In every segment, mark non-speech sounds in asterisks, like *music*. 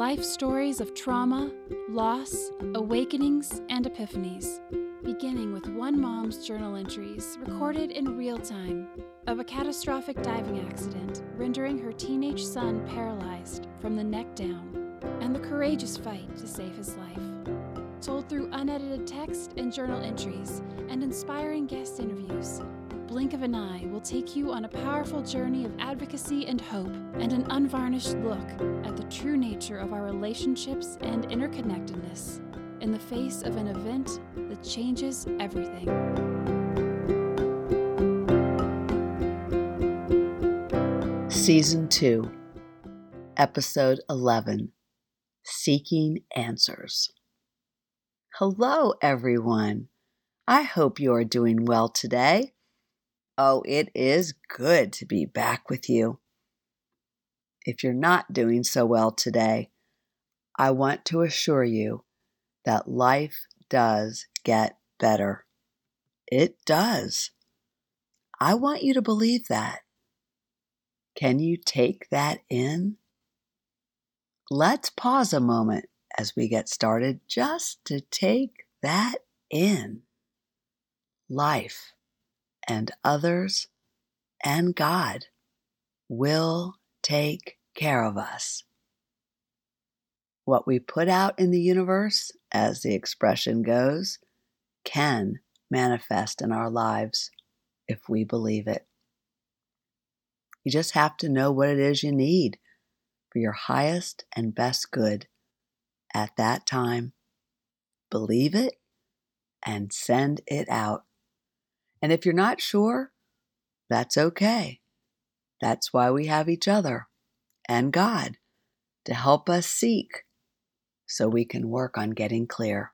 life stories of trauma, loss, awakenings, and epiphanies, beginning with one mom's journal entries recorded in real time of a catastrophic diving accident rendering her teenage son paralyzed from the neck down, and the courageous fight to save his life. Told through unedited text and journal entries and inspiring guest interviews blink of an eye will take you on a powerful journey of advocacy and hope, and an unvarnished look at the true nature of our relationships and interconnectedness in the face of an event that changes everything. Season 2, Episode 11 Seeking Answers. Hello, everyone. I hope you are doing well today. Oh, it is good to be back with you. If you're not doing so well today, I want to assure you that life does get better. It does. I want you to believe that. Can you take that in? Let's pause a moment as we get started just to take that in. Life and others and God will take care of us. What we put out in the universe, as the expression goes, can manifest in our lives if we believe it. You just have to know what it is you need for your highest and best good at that time. Believe it and send it out. And if you're not sure, that's okay. That's why we have each other and God to help us seek so we can work on getting clear.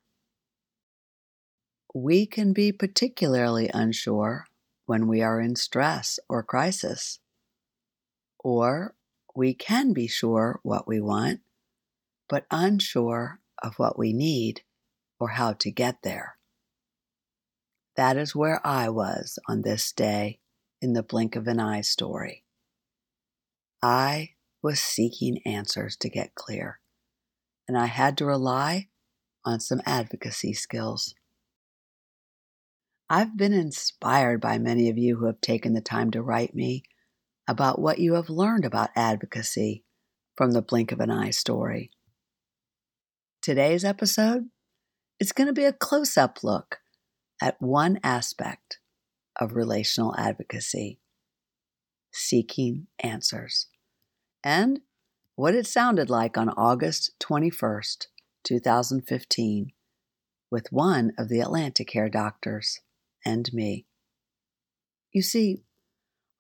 We can be particularly unsure when we are in stress or crisis. Or we can be sure what we want, but unsure of what we need or how to get there. That is where I was on this day in the blink of an eye story. I was seeking answers to get clear, and I had to rely on some advocacy skills. I've been inspired by many of you who have taken the time to write me about what you have learned about advocacy from the blink of an eye story. Today's episode is going to be a close up look at one aspect of relational advocacy seeking answers, and what it sounded like on August 21st, 2015, with one of the Atlanticare doctors and me. You see,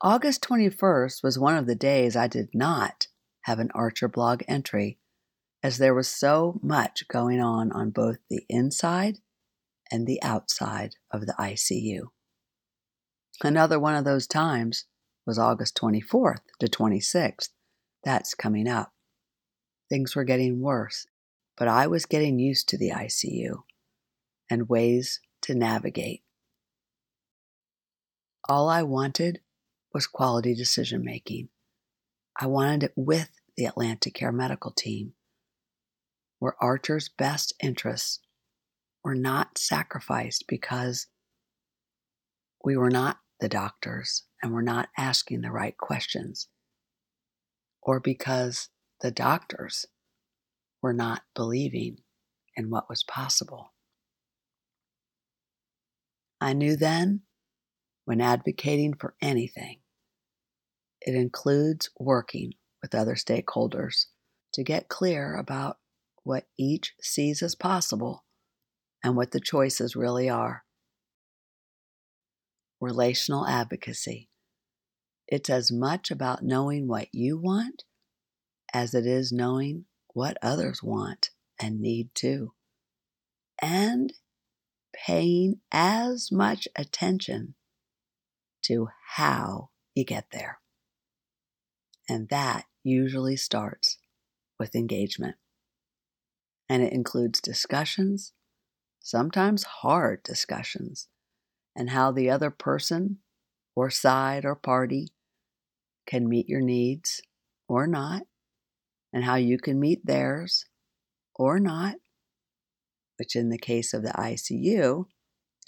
August 21st was one of the days I did not have an Archer blog entry, as there was so much going on on both the inside and the outside of the ICU. Another one of those times was August 24th to 26th. That's coming up. Things were getting worse, but I was getting used to the ICU and ways to navigate. All I wanted was quality decision making. I wanted it with the Atlanticare medical team, where Archer's best interests were not sacrificed because we were not the doctors and were not asking the right questions, or because the doctors were not believing in what was possible. I knew then, when advocating for anything, it includes working with other stakeholders to get clear about what each sees as possible and what the choices really are. Relational advocacy. It's as much about knowing what you want as it is knowing what others want and need too. And paying as much attention to how you get there. And that usually starts with engagement. And it includes discussions sometimes hard discussions, and how the other person or side or party can meet your needs or not, and how you can meet theirs or not, which in the case of the ICU,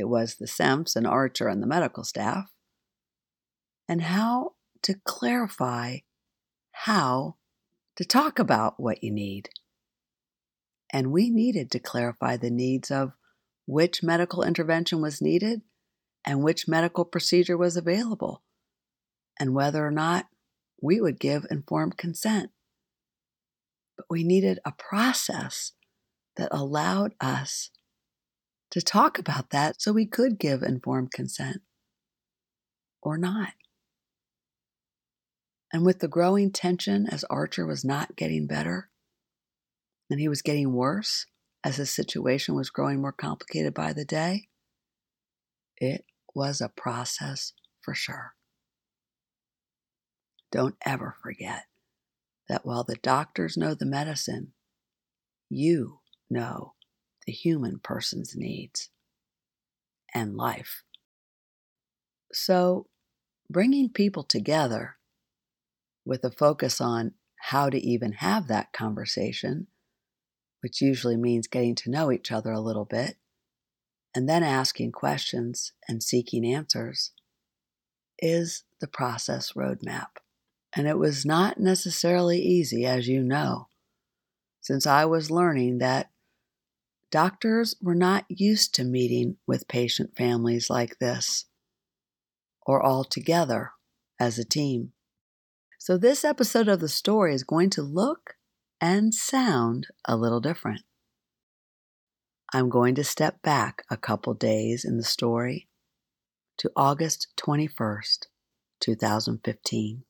it was the SEMPs and Archer and the medical staff, and how to clarify how to talk about what you need. And we needed to clarify the needs of which medical intervention was needed and which medical procedure was available, and whether or not we would give informed consent. But we needed a process that allowed us to talk about that so we could give informed consent or not. And with the growing tension as Archer was not getting better and he was getting worse as the situation was growing more complicated by the day, it was a process for sure. Don't ever forget that while the doctors know the medicine, you know the human person's needs and life. So, bringing people together with a focus on how to even have that conversation, which usually means getting to know each other a little bit, and then asking questions and seeking answers, is the process roadmap. And it was not necessarily easy, as you know, since I was learning that doctors were not used to meeting with patient families like this or all together as a team. So, this episode of the story is going to look and sound a little different. I'm going to step back a couple days in the story to August 21st, 2015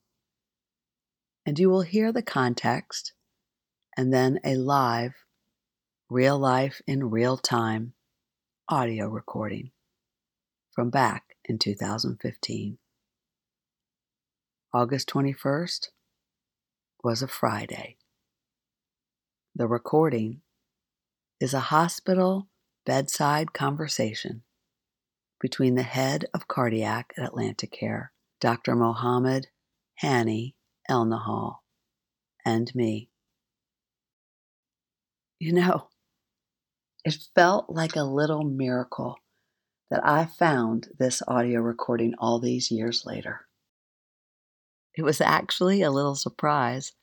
and you will hear the context and then a live, real life in real time audio recording from back in 2015. August 21st was a Friday. The recording is a hospital bedside conversation between the head of cardiac at Atlanticare, Dr. Mohammed Hany Elnahal, and me. You know, it felt like a little miracle that I found this audio recording all these years later. It was actually a little surprise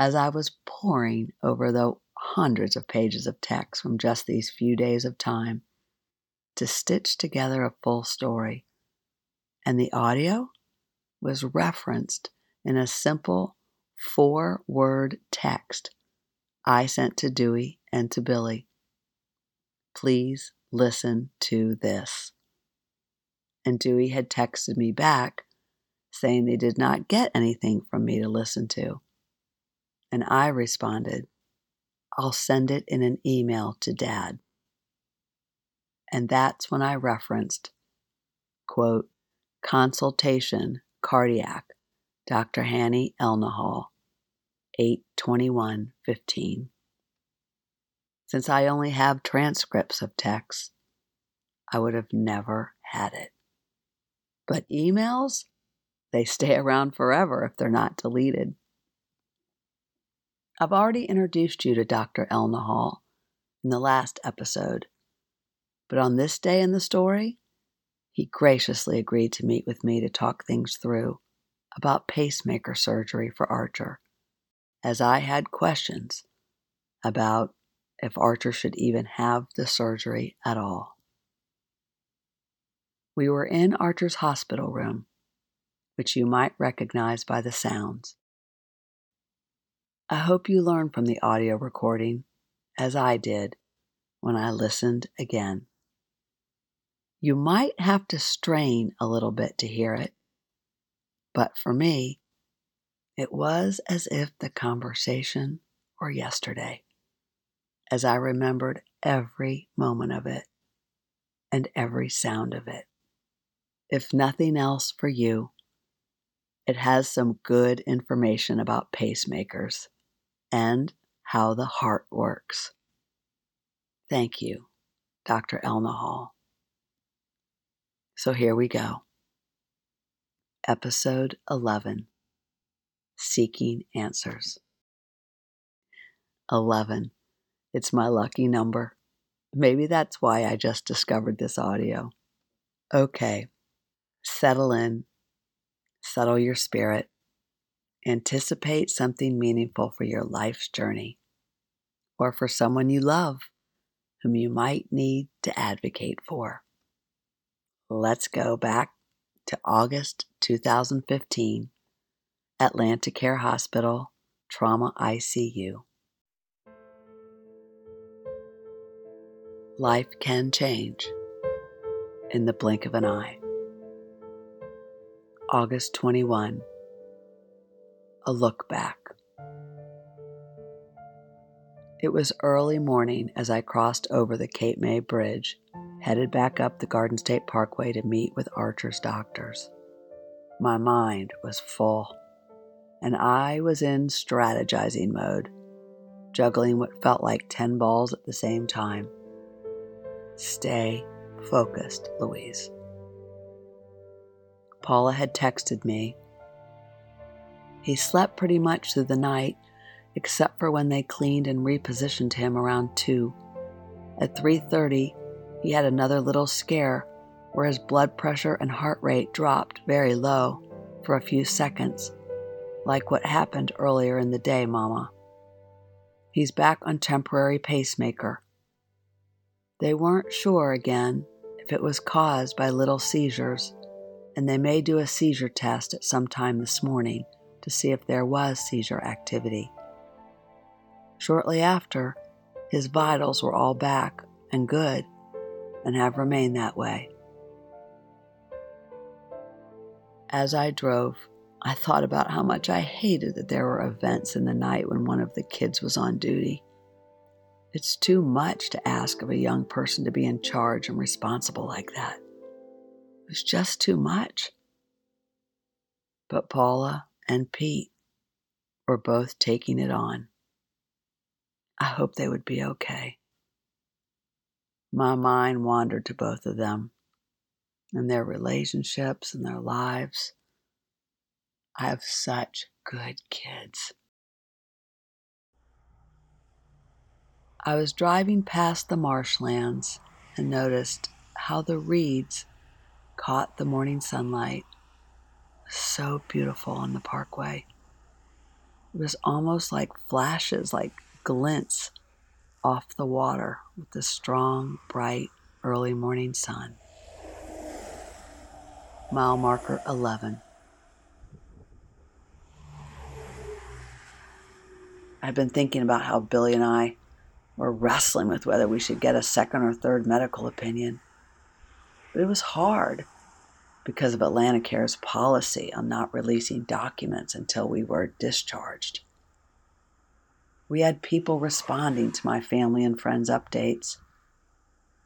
as I was poring over the hundreds of pages of text from just these few days of time to stitch together a full story. And the audio was referenced in a simple four word text I sent to Dewey and to Billy. Please listen to this. And Dewey had texted me back saying they did not get anything from me to listen to. And I responded, I'll send it in an email to Dad. And that's when I referenced, quote, consultation cardiac Dr. Hany Elnahal, 82115. Since I only have transcripts of texts, I would have never had it. But emails, they stay *laughs* around forever if they're not deleted. I've already introduced you to Dr. Elnahal in the last episode, but on this day in the story, he graciously agreed to meet with me to talk things through about pacemaker surgery for Archer, as I had questions about if Archer should even have the surgery at all. We were in Archer's hospital room, which you might recognize by the sounds. I hope you learned from the audio recording, as I did when I listened again. You might have to strain a little bit to hear it, but for me, it was as if the conversation were yesterday, as I remembered every moment of it and every sound of it. If nothing else for you, it has some good information about pacemakers and how the heart works. Thank you, Dr. Elnahal. So here we go. Episode 11 Seeking Answers. 11. It's my lucky number. Maybe that's why I just discovered this audio. Okay, settle in, settle your spirit, anticipate something meaningful for your life's journey or for someone you love whom you might need to advocate for. Let's go back to August 2015, Atlanticare Hospital, Trauma ICU. Life can change in the blink of an eye. August 21, a look back. It was early morning as I crossed over the Cape May Bridge, headed back up the Garden State Parkway to meet with Archer's doctors. My mind was full, and I was in strategizing mode, juggling what felt like 10 balls at the same time. Stay focused, Louise. Paula had texted me. He slept pretty much through the night except for when they cleaned and repositioned him around 2. At 3:30, he had another little scare where his blood pressure and heart rate dropped very low for a few seconds, like what happened earlier in the day, mama. He's back on temporary pacemaker. They weren't sure again if it was caused by little seizures, and they may do a seizure test at some time this morning to see if there was seizure activity. Shortly after, his vitals were all back and good and have remained that way. As I drove, I thought about how much I hated that there were events in the night when one of the kids was on duty. It's too much to ask of a young person to be in charge and responsible like that. It was just too much. But Paula and Pete were both taking it on. I hope they would be okay. My mind wandered to both of them and their relationships and their lives. I have such good kids. I was driving past the marshlands and noticed how the reeds caught the morning sunlight. So beautiful on the parkway. It was almost like flashes, like glints off the water with the strong, bright early morning sun. Mile marker 11. I've been thinking about how Billy and I were wrestling with whether we should get a second or third medical opinion. But it was hard because of Atlanticare's policy on not releasing documents until we were discharged. We had people responding to my family and friends' updates.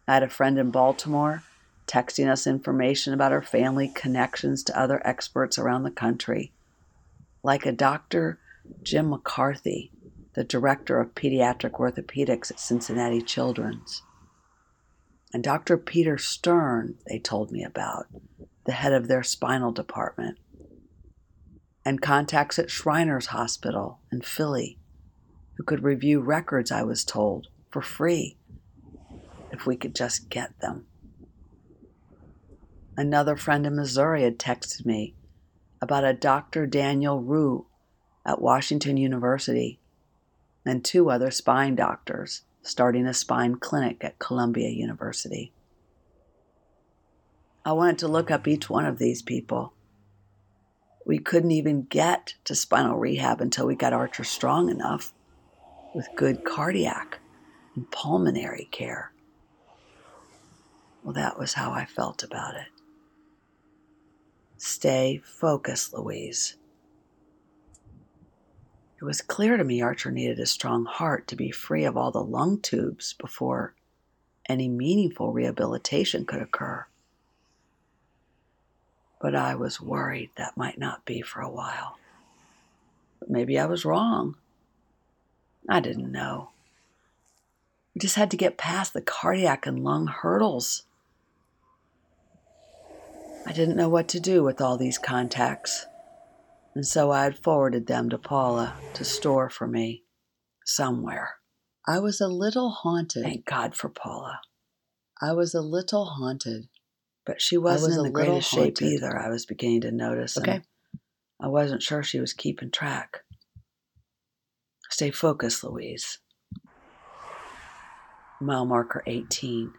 I had a friend in Baltimore texting us information about her family connections to other experts around the country, like a Dr. Jim McCarthy, the director of pediatric orthopedics at Cincinnati Children's. And Dr. Peter Stern, they told me about, the head of their spinal department. And contacts at Shriners Hospital in Philly who could review records, I was told, for free if we could just get them. Another friend in Missouri had texted me about a Dr. Daniel Riew at Washington University and two other spine doctors starting a spine clinic at Columbia University. I wanted to look up each one of these people. We couldn't even get to spinal rehab until we got Archer strong enough with good cardiac and pulmonary care. Well, that was how I felt about it. Stay focused, Louise. It was clear to me Archer needed a strong heart to be free of all the lung tubes before any meaningful rehabilitation could occur. But I was worried that might not be for a while. But maybe I was wrong. I didn't know. We just had to get past the cardiac and lung hurdles. I didn't know what to do with all these contacts, and so I had forwarded them to Paula to store for me somewhere. I was a little haunted. Thank God for Paula. I was a little haunted. But she wasn't in the greatest shape either, I was beginning to notice. Okay. I wasn't sure she was keeping track. Stay focused, Louise. Mile marker 18.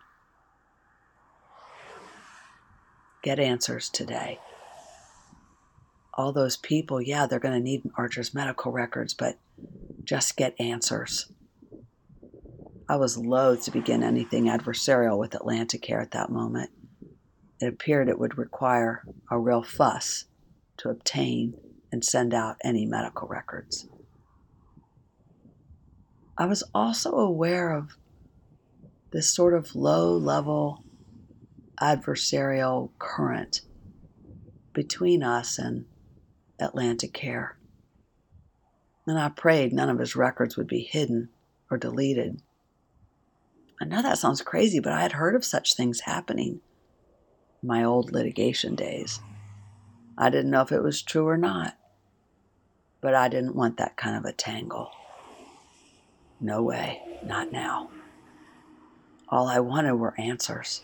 Get answers today. All those people, yeah, they're going to need Archer's medical records, but just get answers. I was loath to begin anything adversarial with Atlanticare at that moment. It appeared it would require a real fuss to obtain and send out any medical records. I was also aware of this sort of low level adversarial current between us and Atlanticare. And I prayed none of his records would be hidden or deleted. I know that sounds crazy, but I had heard of such things happening in my old litigation days. I didn't know if it was true or not, but I didn't want that kind of a tangle. No way, not now. All I wanted were answers.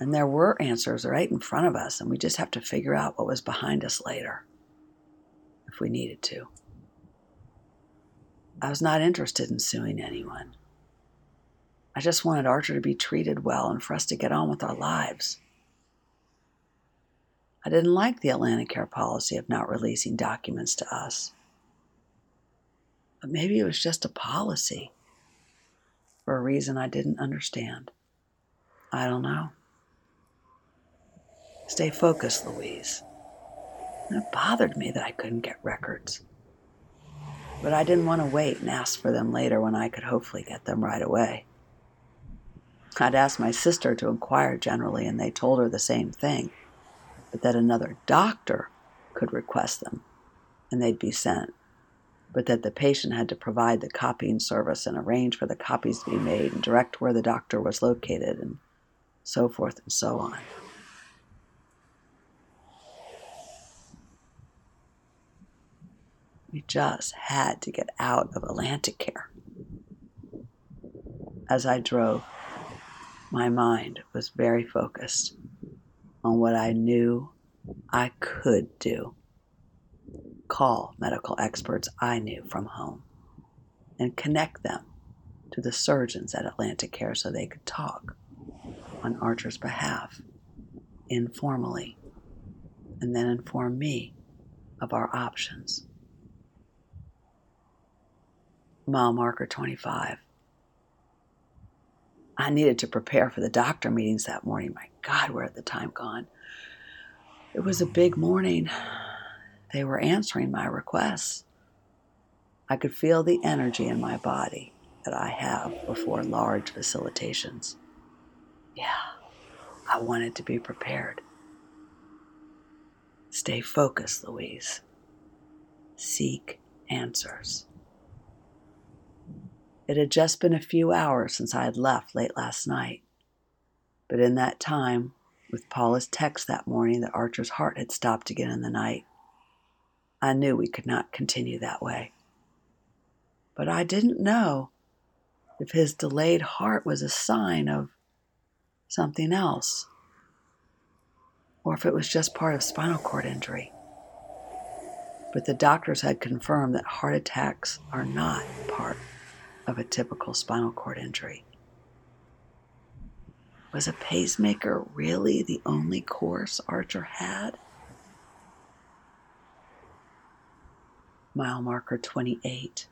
And there were answers right in front of us, and we just have to figure out what was behind us later if we needed to. I was not interested in suing anyone. I just wanted Archer to be treated well and for us to get on with our lives. I didn't like the Atlanticare policy of not releasing documents to us. But maybe it was just a policy for a reason I didn't understand. I don't know. Stay focused, Louise. It bothered me that I couldn't get records. But I didn't want to wait and ask for them later when I could hopefully get them right away. I'd asked my sister to inquire generally, and they told her the same thing, but that another doctor could request them and they'd be sent, but that the patient had to provide the copying service and arrange for the copies to be made and direct where the doctor was located and so forth and so on. We just had to get out of Atlanticare. As I drove, my mind was very focused on what I knew I could do. Call medical experts I knew from home and connect them to the surgeons at Atlanticare so they could talk on Archer's behalf informally and then inform me of our options mile marker 25. I needed to prepare for the doctor meetings that morning. My God, where had the time gone? It was a big morning. They were answering my requests. I could feel the energy in my body that I have before large facilitations. Yeah, I wanted to be prepared. Stay focused, Louise. Seek answers. It had just been a few hours since I had left late last night. But in that time, with Paula's text that morning that Archer's heart had stopped again in the night, I knew we could not continue that way. But I didn't know if his delayed heart was a sign of something else, or if it was just part of spinal cord injury. But the doctors had confirmed that heart attacks are not part of a typical spinal cord injury. Was a pacemaker really the only course Archer had? Mile marker 28.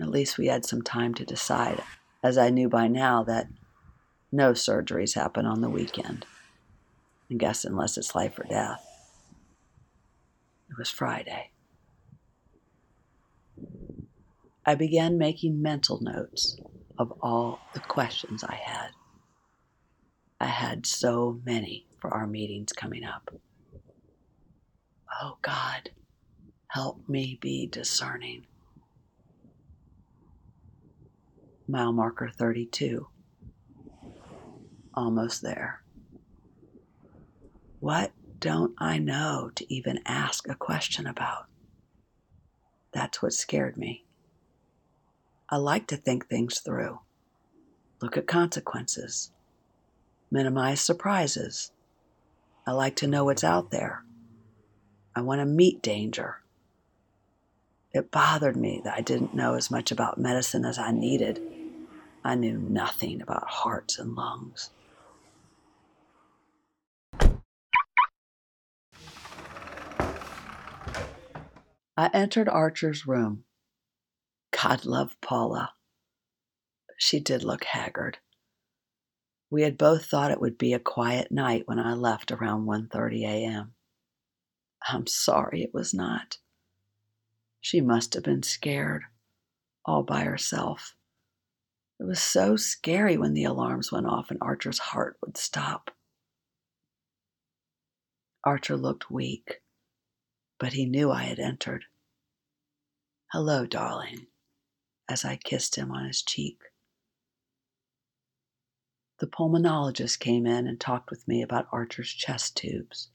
At least we had some time to decide, as I knew by now that no surgeries happen on the weekend. I guess unless it's life or death. It was Friday. I began making mental notes of all the questions I had. I had so many for our meetings coming up. Oh God, help me be discerning. Mile marker 32. Almost there. What don't I know to even ask a question about? That's what scared me. I like to think things through, look at consequences, minimize surprises. I like to know what's out there. I want to meet danger. It bothered me that I didn't know as much about medicine as I needed. I knew nothing about hearts and lungs. I entered Archer's room. God love Paula. She did look haggard. We had both thought it would be a quiet night when I left around 1:30 a.m. I'm sorry it was not. She must have been scared, all by herself. It was so scary when the alarms went off and Archer's heart would stop. Archer looked weak, but he knew I had entered. Hello, darling, as I kissed him on his cheek. The pulmonologist came in and talked with me about Archer's chest tubes.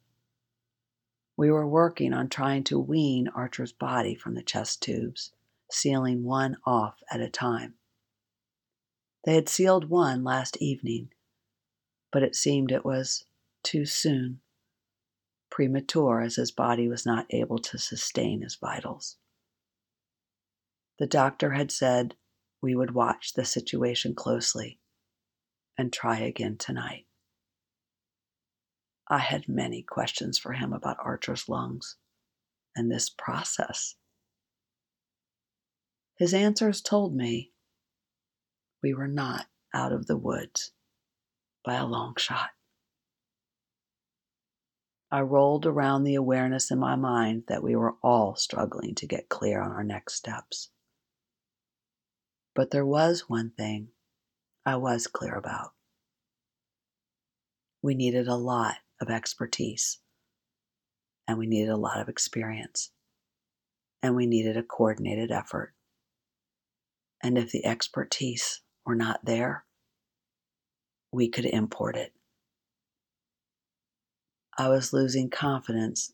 We were working on trying to wean Archer's body from the chest tubes, sealing one off at a time. They had sealed one last evening, but it seemed it was too soon, premature as his body was not able to sustain his vitals. The doctor had said we would watch the situation closely and try again tonight. I had many questions for him about Archer's lungs and this process. His answers told me we were not out of the woods by a long shot. I rolled around the awareness in my mind that we were all struggling to get clear on our next steps. But there was one thing I was clear about. We needed a lot of expertise, and we needed a lot of experience, and we needed a coordinated effort. And if the expertise were not there, we could import it. I was losing confidence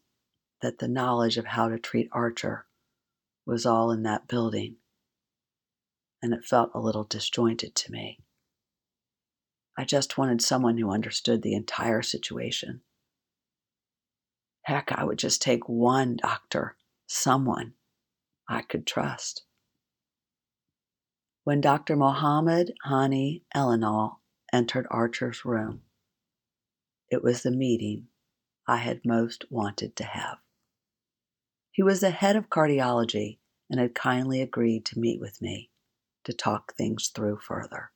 that the knowledge of how to treat Archer was all in that building, and it felt a little disjointed to me. I just wanted someone who understood the entire situation. Heck, I would just take one doctor, someone I could trust. When Dr. Mohammed Hany Elnahal entered Archer's room, it was the meeting I had most wanted to have. He was the head of cardiology and had kindly agreed to meet with me to talk things through further.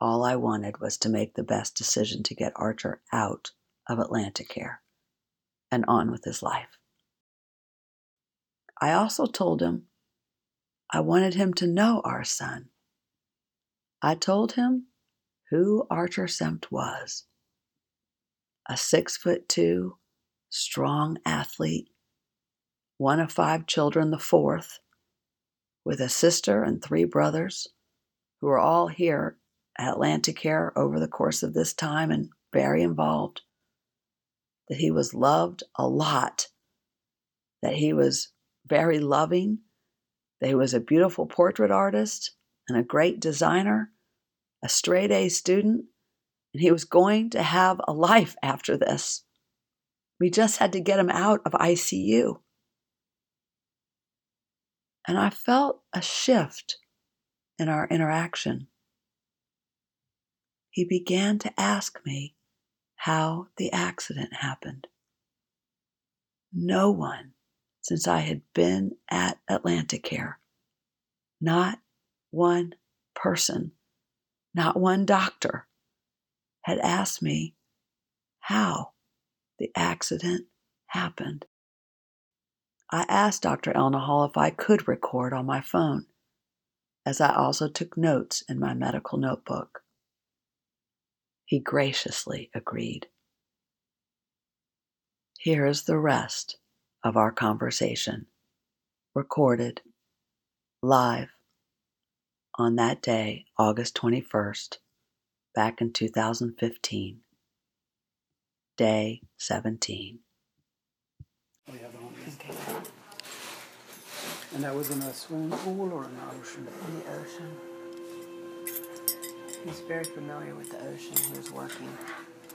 All I wanted was to make the best decision to get Archer out of Atlanticare and on with his life. I also told him I wanted him to know our son. I told him who Archer Sempt was a six foot two, strong athlete, one of five children, the fourth, with a sister and three brothers who are all here at Atlanticare over the course of this time and very involved. That he was loved a lot, that he was very loving, that he was a beautiful portrait artist and a great designer, a straight A student, and he was going to have a life after this. We just had to get him out of ICU. And I felt a shift in our interaction he began to ask me how the accident happened. No one since I had been at Atlanticare, not one person, not one doctor, had asked me how the accident happened. I asked Dr. Elnahal if I could record on my phone, as I also took notes in my medical notebook. He graciously agreed. Here is the rest of our conversation, recorded live on that day, August 21st, back in 2015, day 17. And that was in a swimming pool or in the ocean? In the ocean. He's very familiar with the ocean. He was working.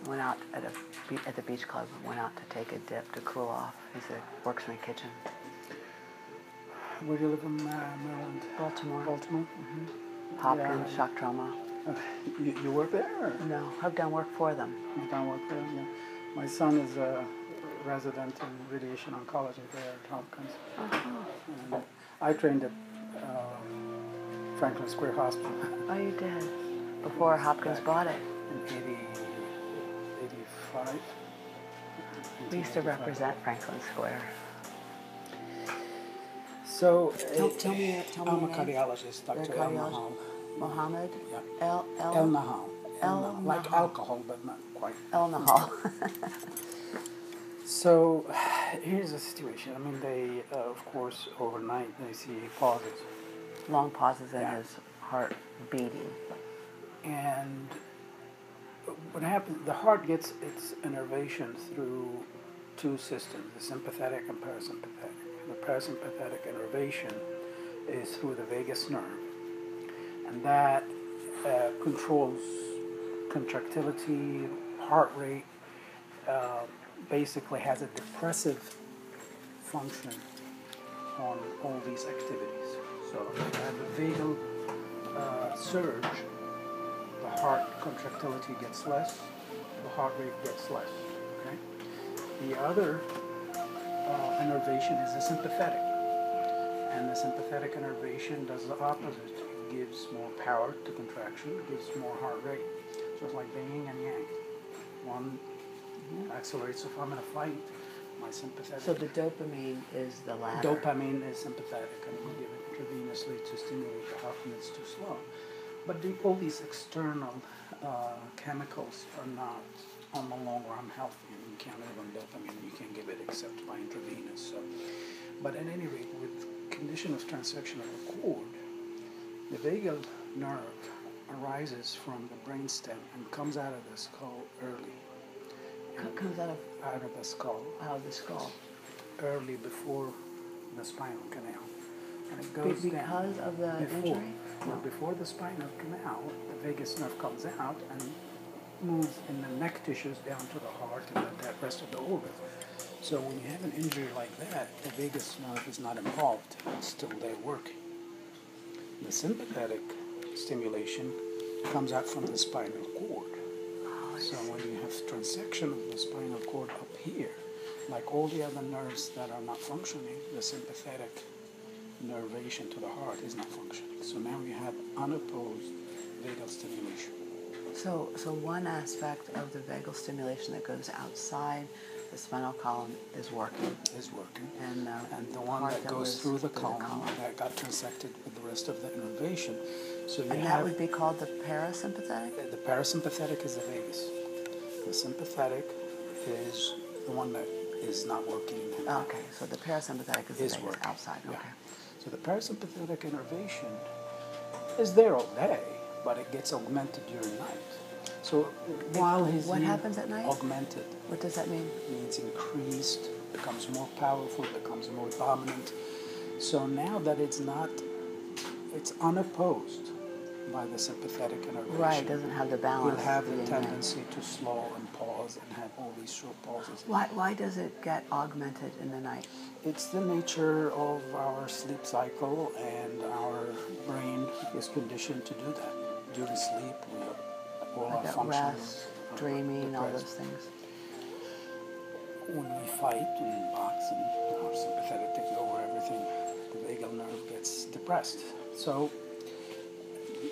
Went out at a at the beach club. Went out to take a dip to cool off. He said works in the kitchen. Where do you live in uh, Maryland? Baltimore. Baltimore? Hopkins Yeah. shock trauma. Uh, you, you work there? Or? No, I've done work for them. You've done work there? Yeah. My son is a resident in radiation oncology there at Hopkins. And I trained at uh, Franklin Square Hospital Oh, you did. Before Hopkins bought it. in 80, 85. We used to represent Franklin Square. So, Tell- uh, tell me- tell me I'm a your name. cardiologist, Dr. El cardiologist? Nahal. Mohammed Yeah. El El El Nahal. El Nahal. Like alcohol, but not quite. El Nahal. *laughs* So, *sighs* here's the situation. I mean, they, uh, of course, overnight they see pauses. Long pauses in Yeah. his heart beating. And what happens, the heart gets its innervation through two systems, the sympathetic and parasympathetic. The parasympathetic innervation is through the vagus nerve, and that uh, controls contractility, heart rate, uh, basically has a depressive function on all these activities. So if have a vagal uh, surge, the heart contractility gets less, the heart rate gets less. Okay. The other uh, innervation is the sympathetic, and the sympathetic innervation does the opposite. It gives more power to contraction, gives more heart rate. So it's like yin and yang. One accelerates if I'm in a fight. My sympathetic. So the dopamine is the latter. Dopamine is sympathetic, and we give it intravenously to stimulate the heart when it's too slow. But the, all these external uh, chemicals are not, on the long run, healthy. And you can't live on dopamine. You can't give it except by intravenous. So, but at any rate, with condition of transection of the cord, the vagal nerve arises from the brainstem and comes out of the skull early. Co- comes out of Out of the skull out of the skull. early before the spinal canal. And it Be- goes because down of the before, injury? no, before the spinal canal, the vagus nerve comes out and moves in the neck tissues down to the heart and the the rest of the organs. So when you have an injury like that, the vagus nerve is not involved. It's still there working. The sympathetic stimulation comes out from the spinal cord. So when you have transection of the spinal cord up here, like all the other nerves that are not functioning, the sympathetic nervation to the heart is not functioning. So now you have unopposed vagal stimulation. So, so one aspect of the vagal stimulation that goes outside the spinal column is working, Is working. and, uh, And the one part that goes through the through column that got transected with the rest of the innervation. So And that would be called the parasympathetic. the parasympathetic is the vagus. The sympathetic is the one that is not working. Okay, so the parasympathetic is the is working. outside. Yeah. Okay. So the parasympathetic innervation is there all day, but it gets augmented during night. So while he's What happens at night? Augmented What does that mean? It means increased, becomes more powerful, becomes more dominant. So now that it's not, it's unopposed by the sympathetic innervation. Right, it doesn't have the balance. You'll have the tendency to slow and pause and have all these short pauses. Why, why does it get augmented in the night? It's the nature of our sleep cycle, and our brain is conditioned to do that. During sleep, we all our Like that rest, dreaming, all those things. When we fight and box and our sympathetic takes over everything, the vagal nerve gets depressed. So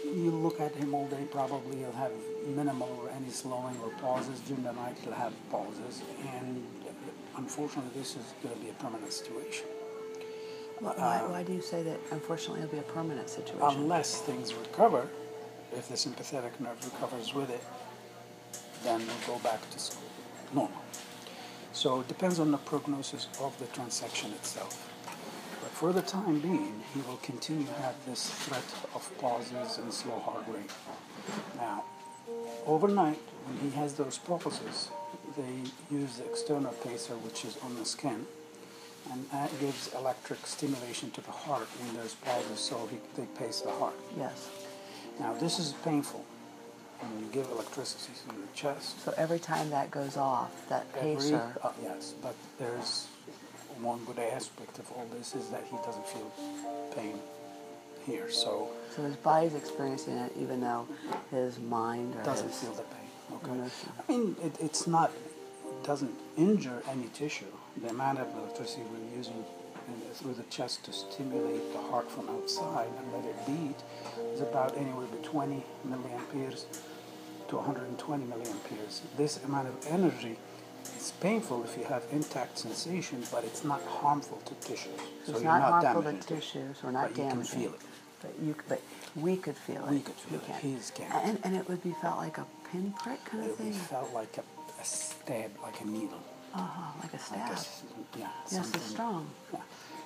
you look at him all day, probably he'll have minimal or any slowing or pauses. During the night, he'll have pauses. And uh, unfortunately, this is going to be a permanent situation. Why, why, why do you say that unfortunately it'll be a permanent situation? Unless things recover, if the sympathetic nerve recovers with it, then we'll go back to normal. So it depends on the prognosis of the transection itself. But for the time being, he will continue to have this threat of pauses and slow heart rate. Now, overnight, when he has those pauses, they use the external pacer, which is on the skin, and that gives electric stimulation to the heart when there's pauses, so he, they pace the heart. Yes. Now, this is painful when you give electricity to the chest. So every time that goes off, that Every- pacer. uh, yes, but there's one good aspect of all this is that he doesn't feel pain here, so So his body's experiencing it, even though his mind or doesn't his feel the pain. Okay. emotion. I mean, it, it's not, it doesn't injure any tissue. The amount of electricity we're using in- through the chest to stimulate the heart from outside and let it beat is about anywhere between 20 milliamperes to 120 milliamperes. This amount of energy is painful if you have intact sensation, but it's not harmful to tissues. So so you're not, not harmful to damaging tissues. We're not but you can damaging. feel it. But you, but we could feel it. We could feel You it. can't. Can't. And and it would be felt like a pinprick kind of thing. it felt like a, a stab, like a needle. Uh huh. Like a Like stab. yeah, yes, it's strong. Yeah.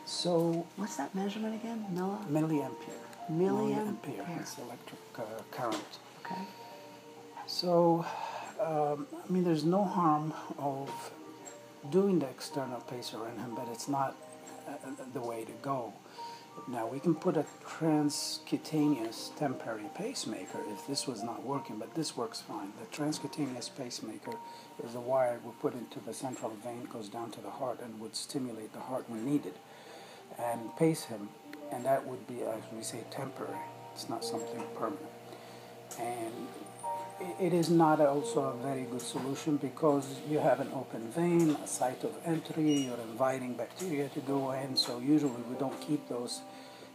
So What's that measurement again? Milli. milliampere. Milliampere. It's electric uh, current. Okay. So, um, I mean, there's no harm of doing the external pacer in him, but it's not uh, the way to go. Now, we can put a transcutaneous temporary pacemaker if this was not working, but this works fine. The transcutaneous pacemaker is a wire we put into the central vein, goes down to the heart, and would stimulate the heart when needed and pace him, and that would be, as we say, temporary. It's not something permanent. And it is not also a very good solution because you have an open vein, a site of entry, you're inviting bacteria to go in, so usually we don't keep those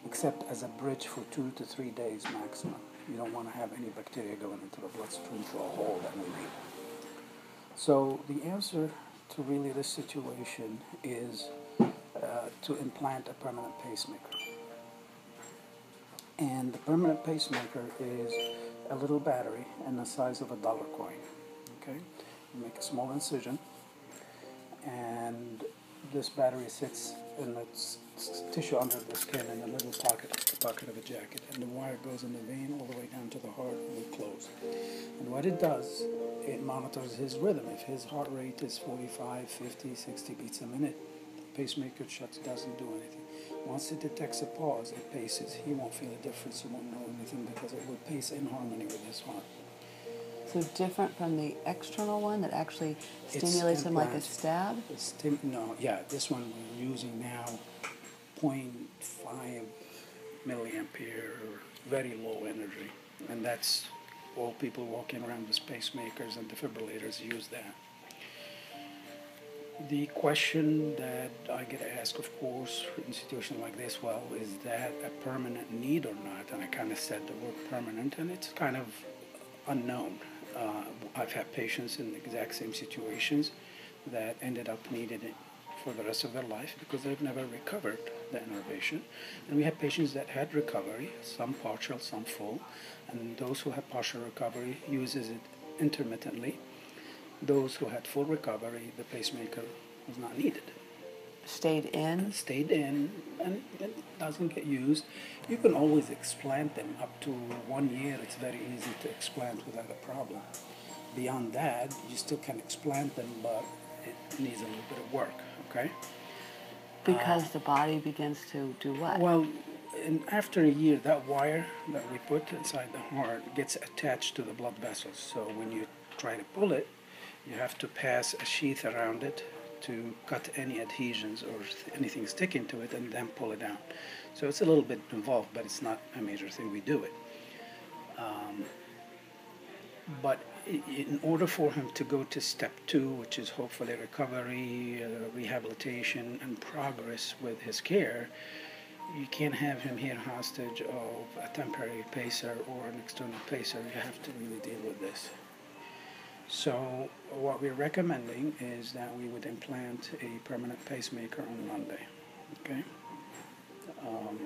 except as a bridge for two to three days maximum. You don't want to have any bacteria going into the bloodstream through a hole that we. So the answer to really this situation is to implant a permanent pacemaker. And the permanent pacemaker is a little battery in the size of a dollar coin. Okay, you make a small incision, and this battery sits in the tissue under the skin in a little pocket, the pocket of a jacket, and the wire goes in the vein all the way down to the heart and will close. And what it does, it monitors his rhythm. If his heart rate is 45, 50, 60 beats a minute, the pacemaker shuts, doesn't do anything. Once it detects a pause, it paces. He won't feel a difference. He won't know anything because it will pace in harmony with his heart. So different from the external one that actually stimulates him like a stab. Stim- no, yeah, this one we're using now 0.5 milliampere, very low energy. And that's all people walking around with pacemakers and defibrillators use that. The question that I get asked, of course, in situations like this, well, is that a permanent need or not? And I kind of said the word permanent, and it's kind of unknown. Uh, I've had patients in the exact same situations that ended up needing it for the rest of their life because they've never recovered the innervation. And we have patients that had recovery, some partial, some full, and those who had partial recovery uses it intermittently. Those who had full recovery, the pacemaker was not needed Stayed in. stayed in and it doesn't get used. You can always explant them up to one year. It's very easy to explant without a problem. Beyond that, you still can explant them, but it needs a little bit of work. Okay. Because uh, the body begins to do what? Well, and after a year, that wire that we put inside the heart gets attached to the blood vessels. So when you try to pull it, you have to pass a sheath around it to cut any adhesions or th- anything sticking to it and then pull it out. So it's a little bit involved, but it's not a major thing. We do it. Um, but in order for him to go to step two, which is hopefully recovery, uh, rehabilitation, and progress with his care, you can't have him here hostage of a temporary pacer or an external pacer. You have to really deal with this. So what we're recommending is that we would implant a permanent pacemaker on Monday. Okay. Um,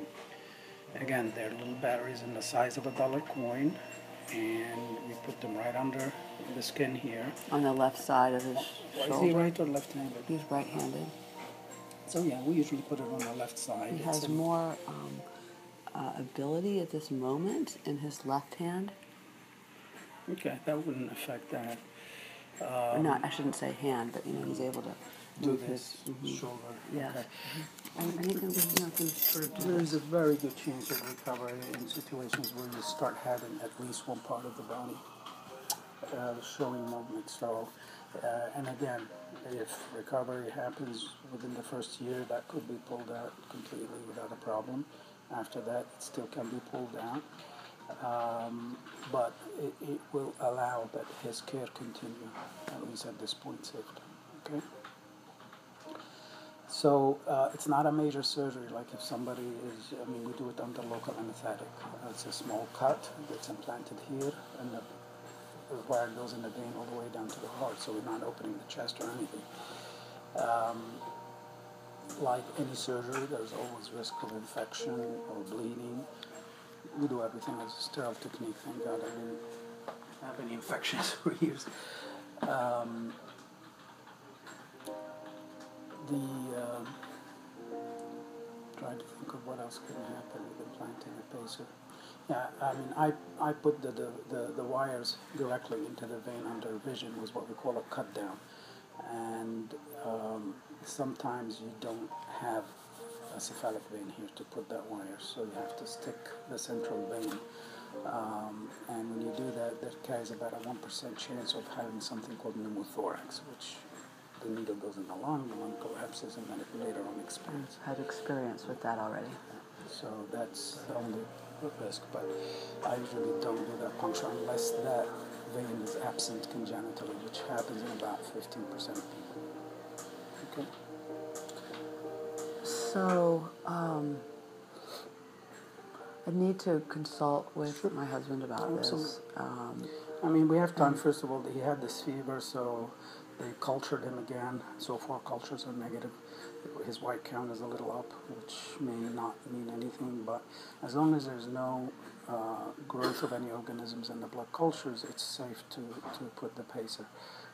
again, they're little batteries in the size of a dollar coin, and we put them right under the skin here. on the left side of his Is he right or left-handed? He's right-handed. So yeah, we usually put it on the left side. He It's has more um, uh, ability at this moment in his left hand. Okay, that wouldn't affect that. Or not, I shouldn't say hand, but you know, he's able to do this his- mhm. shoulder. Yeah. Okay. And I think I'm not going to sort of There's a very good chance of recovery in situations where you start having at least one part of the body uh, showing movement. So, uh, and again, if recovery happens within the first year, that could be pulled out completely without a problem. After that, it still can be pulled out. Um, but it, it will allow that his care continue, at least at this point, safely. Okay? So uh, it's not a major surgery like if somebody is, I mean, we do it under local anesthetic. It's a small cut that's implanted here, and the, the wire goes in the vein all the way down to the heart, so we're not opening the chest or anything. Um, like any surgery, there's always risk of infection or bleeding. We do everything as a sterile technique, thank God I didn't have any infections *laughs* for years. Um, the um, trying to think of what else can happen with implanting a pacer. Yeah, I mean, I, I put the, the, the, the wires directly into the vein under vision was what we call a cut down. And um, sometimes you don't have cephalic vein here to put that wire, so you have to stick the central vein. Um, and when you do that, that carries about a 1% chance of having something called pneumothorax, which the needle goes in the lung, the lung collapses, and then it later on expands. had experience with that already. So that's the only risk, but I usually don't do that puncture unless that vein is absent congenitally, which happens in about 15% of people. Okay? So, um, I need to consult with my husband about this. Um, I mean, we have done, first of all, he had this fever, so they cultured him again. So far, cultures are negative. His white count is a little up, which may not mean anything, but as long as there's no uh, growth of any organisms in the blood cultures, it's safe to, to put the pacer.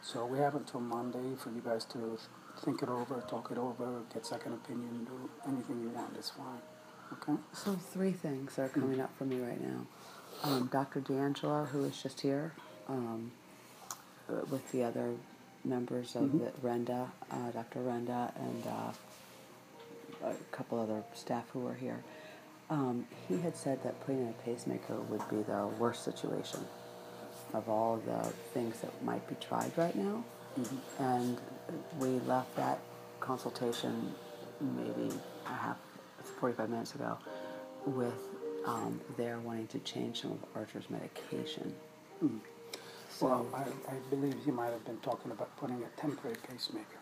So we have until Monday for you guys to think it over, talk it over, get second opinion, do anything you want, it's fine. Okay? so, three things are coming up for me right now. Um, Dr. D'Angelo, who is just here, um, uh, with the other members of the Renda, uh, Dr. Renda, and uh, a couple other staff who were here. Um, he had said that putting in a pacemaker would be the worst situation of all the things that might be tried right now. And we left that consultation maybe a half, 45 minutes ago with um, their wanting to change some of Archer's medication. Well, I, I believe he might have been talking about putting a temporary pacemaker.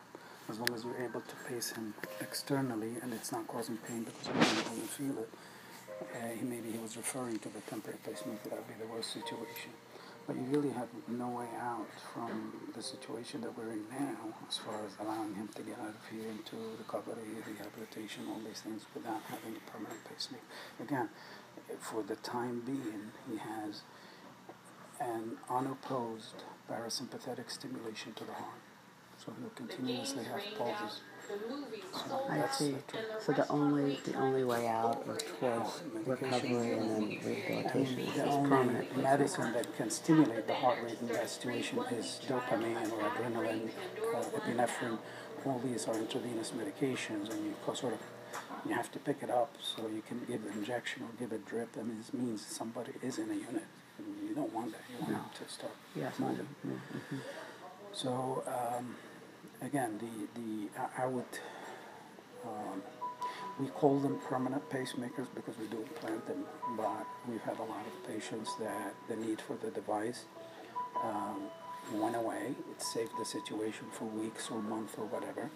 As long as you're able to pace him externally and it's not causing pain because you don't even feel it, uh, he, maybe he was referring to the temporary pacemaker. That would be the worst situation. But you really have no way out from the situation that we're in now as far as allowing him to get out of here into recovery, rehabilitation, all these things without having a permanent pacemaker. Again, for the time being, he has an unopposed parasympathetic stimulation to the heart. So he'll continuously have pulses. I see. So the only the only way out or towards recovery and then rehabilitation is the only medicine that can stimulate the heart rate in that situation is dopamine or adrenaline, uh, epinephrine. All these are intravenous medications, and you sort of you have to pick it up so you can give an injection or give a drip. I mean, this means somebody is in a unit. And you don't want that. You want to stop. Yes. moving. mhm. So um, again, the the I, I would um, we call them permanent pacemakers because we do implant them, but we've had a lot of patients that the need for the device um, went away. It saved the situation for weeks or months or whatever,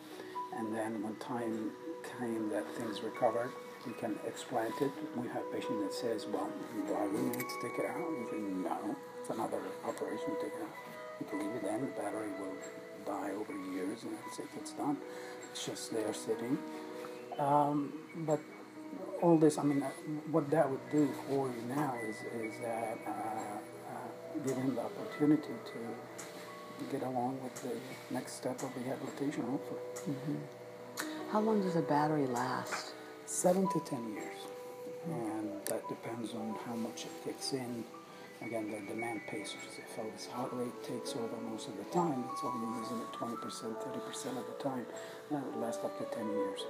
and then when time came that things recovered, we can explant it. We have patient that says, "Well, I really need to take it out?" We "No, it's another operation to take it out." Can leave it in. The battery will die over years, and that's it. It's done. It's just there sitting. Um, but all this, I mean, uh, what that would do for you now is is that uh, uh, give him the opportunity to get along with the next step of rehabilitation, hopefully. How long does a battery last? Seven to ten years, and that depends on how much it kicks in again, the demand pacers. If this heart rate takes over most of the time, it's only using it 20%, 30% of the time. That would last up to 10 years.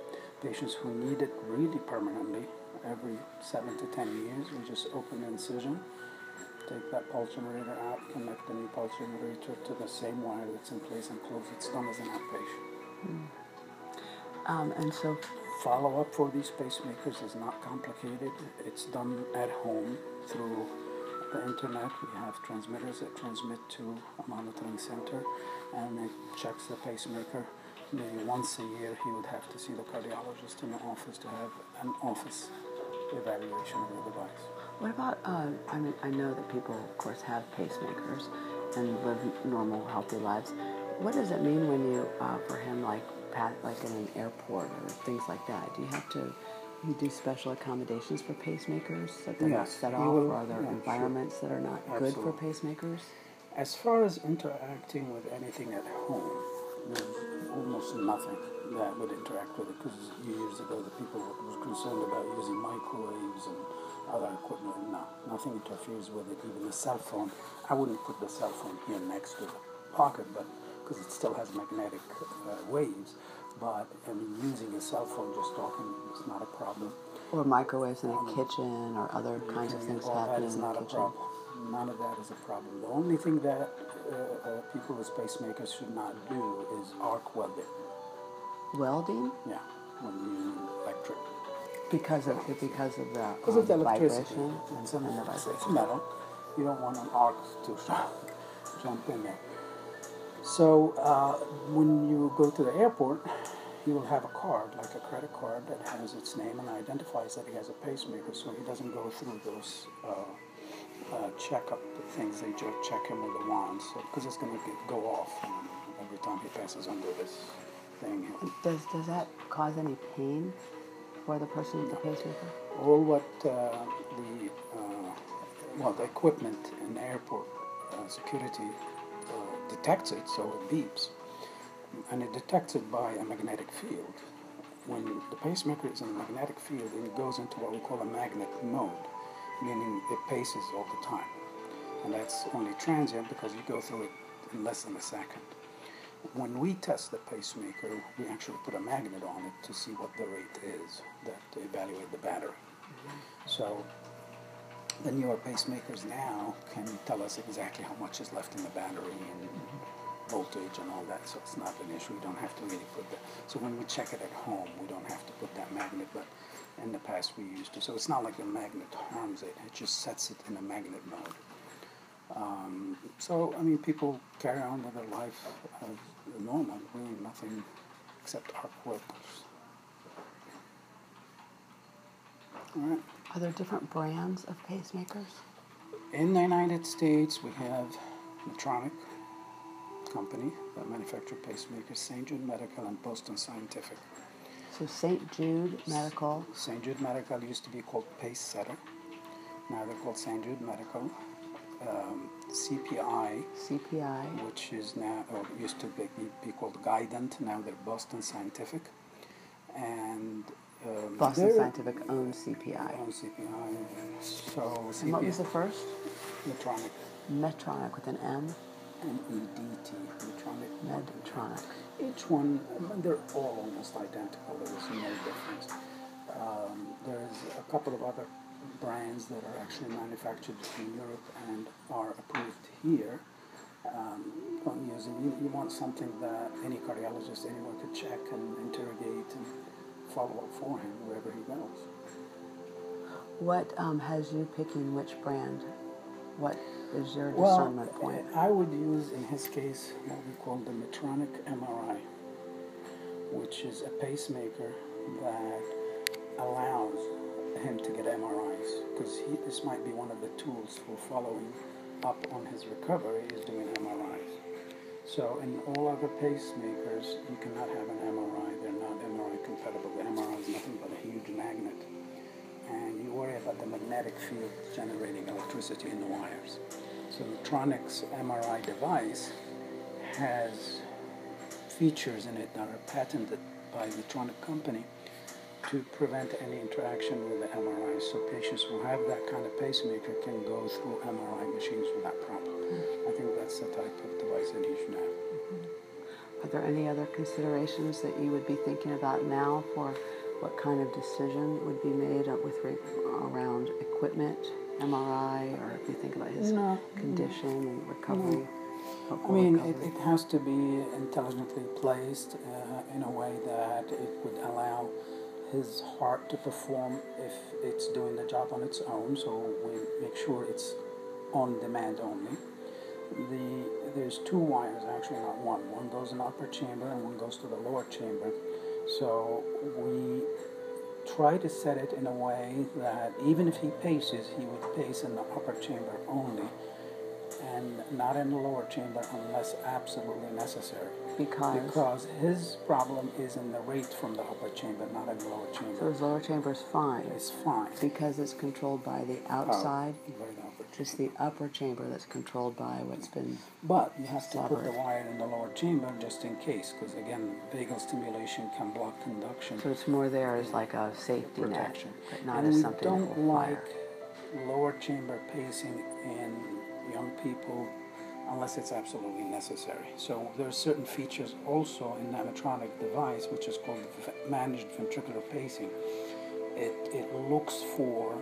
Patients who need it really permanently, every 7 to 10 years, we just open the incision, take that pulse generator out, connect the new pulse generator to the same wire that's in place and close. It's done as an outpatient. Um, and so, Follow up for these pacemakers is not complicated. It's done at home through the internet. We have transmitters that transmit to a monitoring center and it checks the pacemaker. Maybe once a year, he would have to see the cardiologist in the office to have an office evaluation of the device. what about? Uh, I mean, I know that people, of course, have pacemakers and live normal, healthy lives. What does it mean when you, uh, for him, like, pat, like in an airport or things like that? Do you have to? You do special accommodations for pacemakers that they're not set off, will- or are there yeah, sure. environments that are not good for pacemakers? As far as interacting with anything at home, there's almost nothing that would interact with it because years ago the people were concerned about using microwaves and other equipment. No, nothing interferes with it. Even the cell phone, I wouldn't put the cell phone here next to the pocket, but because it still has magnetic uh, waves. But I mean, using a cell phone just talking is not a problem. Or microwaves in a kitchen, or other kinds of things happening in the kitchen? problem. None of that is a problem. The only thing that uh, uh, people with pacemakers should not do is arc welding. Welding Yeah, when you electric. because of because of the, Because of the um, electricity. vibration And some of the of it's, it's vibration. metal. You don't want an arc to *laughs* jump in there. So uh, when you go to the airport, you will have a card, like a credit card, that has its name and identifies that he has a pacemaker, so he doesn't go through those uh, uh, checkup things. They just check him with a wand, so because it's going to go off every time he passes under this thing. Does does that cause any pain for the person with the pacemaker? all what uh, the uh, well the equipment in the airport uh, security detects it, so it beeps, and it detects it by a magnetic field. When the pacemaker is in a magnetic field, it goes into what we call a magnet mode, meaning it paces all the time, and that's only transient because you go through it in less than a second. When we test the pacemaker, we actually put a magnet on it to see what the rate is that to evaluate the battery. So the newer pacemakers now can tell us exactly how much is left in the battery and voltage and all that, so it's not an issue. We don't have to really put that. So when we check it at home, we don't have to put that magnet, but in the past we used to. So it's not like the magnet harms it, it just sets it in a magnet mode. Um, so, I mean, people carry on with their life as normal, doing nothing except welders. All right. Are there different brands of pacemakers? In the United States, we have Medtronic company that manufacture pacemakers, St. Jude Medical and Boston Scientific. So St. Jude Medical. St. Jude Medical used to be called Pacesetter. Now they're called St. Jude Medical. Um, CPI, CPI. which is now or used to be, be called Guidant. Now they're Boston Scientific, and um, Boston Scientific owns CPI. on CPI. So And what was the CPI, first? Medtronic, Medtronic with an M. M-E-D-T, Medtronic. Medtronic. Each one, they're all almost identical. There is no difference. Um, there's a couple of other brands that are actually manufactured in Europe and are approved here. Um, on using, you, you want something that any cardiologist anywhere could check and interrogate and follow up for him wherever he goes. What um, has you picking which brand? What is your Well, discernment point? I would use in his case what we call the Medtronic MRI, which is a pacemaker that allows him to get MRIs because this might be one of the tools for following up on his recovery is doing MRIs. So in all other pacemakers, you cannot have an MRI. They're not MRI compatible. The MRI is nothing but a huge magnet and you worry about the magnetic field generating electricity in the wires. So Medtronic's MRI device has features in it that are patented by the Medtronic company to prevent any interaction with the MRI. So patients who have that kind of pacemaker can go through MRI machines without problem. I think that's the type of device that you should have. Are there any other considerations that you would be thinking about now for what kind of decision would be made with re- around equipment, MRI, or if you think about his No. condition and recovery? I mean, it, it has to be intelligently placed uh, in a way that it would allow his heart to perform if it's doing the job on its own. So we make sure it's on demand only. The there's two wires actually, not one. One goes in the upper chamber and one goes to the lower chamber. So we try to set it in a way that even if he paces, he would pace in the upper chamber only and not in the lower chamber unless absolutely necessary. Because, Because his problem is in the rate from the upper chamber, not in the lower chamber. so his lower chamber is fine It's fine. because it's controlled by the oh, outside. Very. Just the upper chamber that's controlled by what's been. But you have to put the wire in the lower chamber just in case, because again, vagal stimulation can block conduction. So it's more there as like a safety net, protection. but not and as we don't that will like fire. lower chamber pacing in young people unless it's absolutely necessary. So there are certain features also in the Medtronic device, which is called managed ventricular pacing. It, it looks for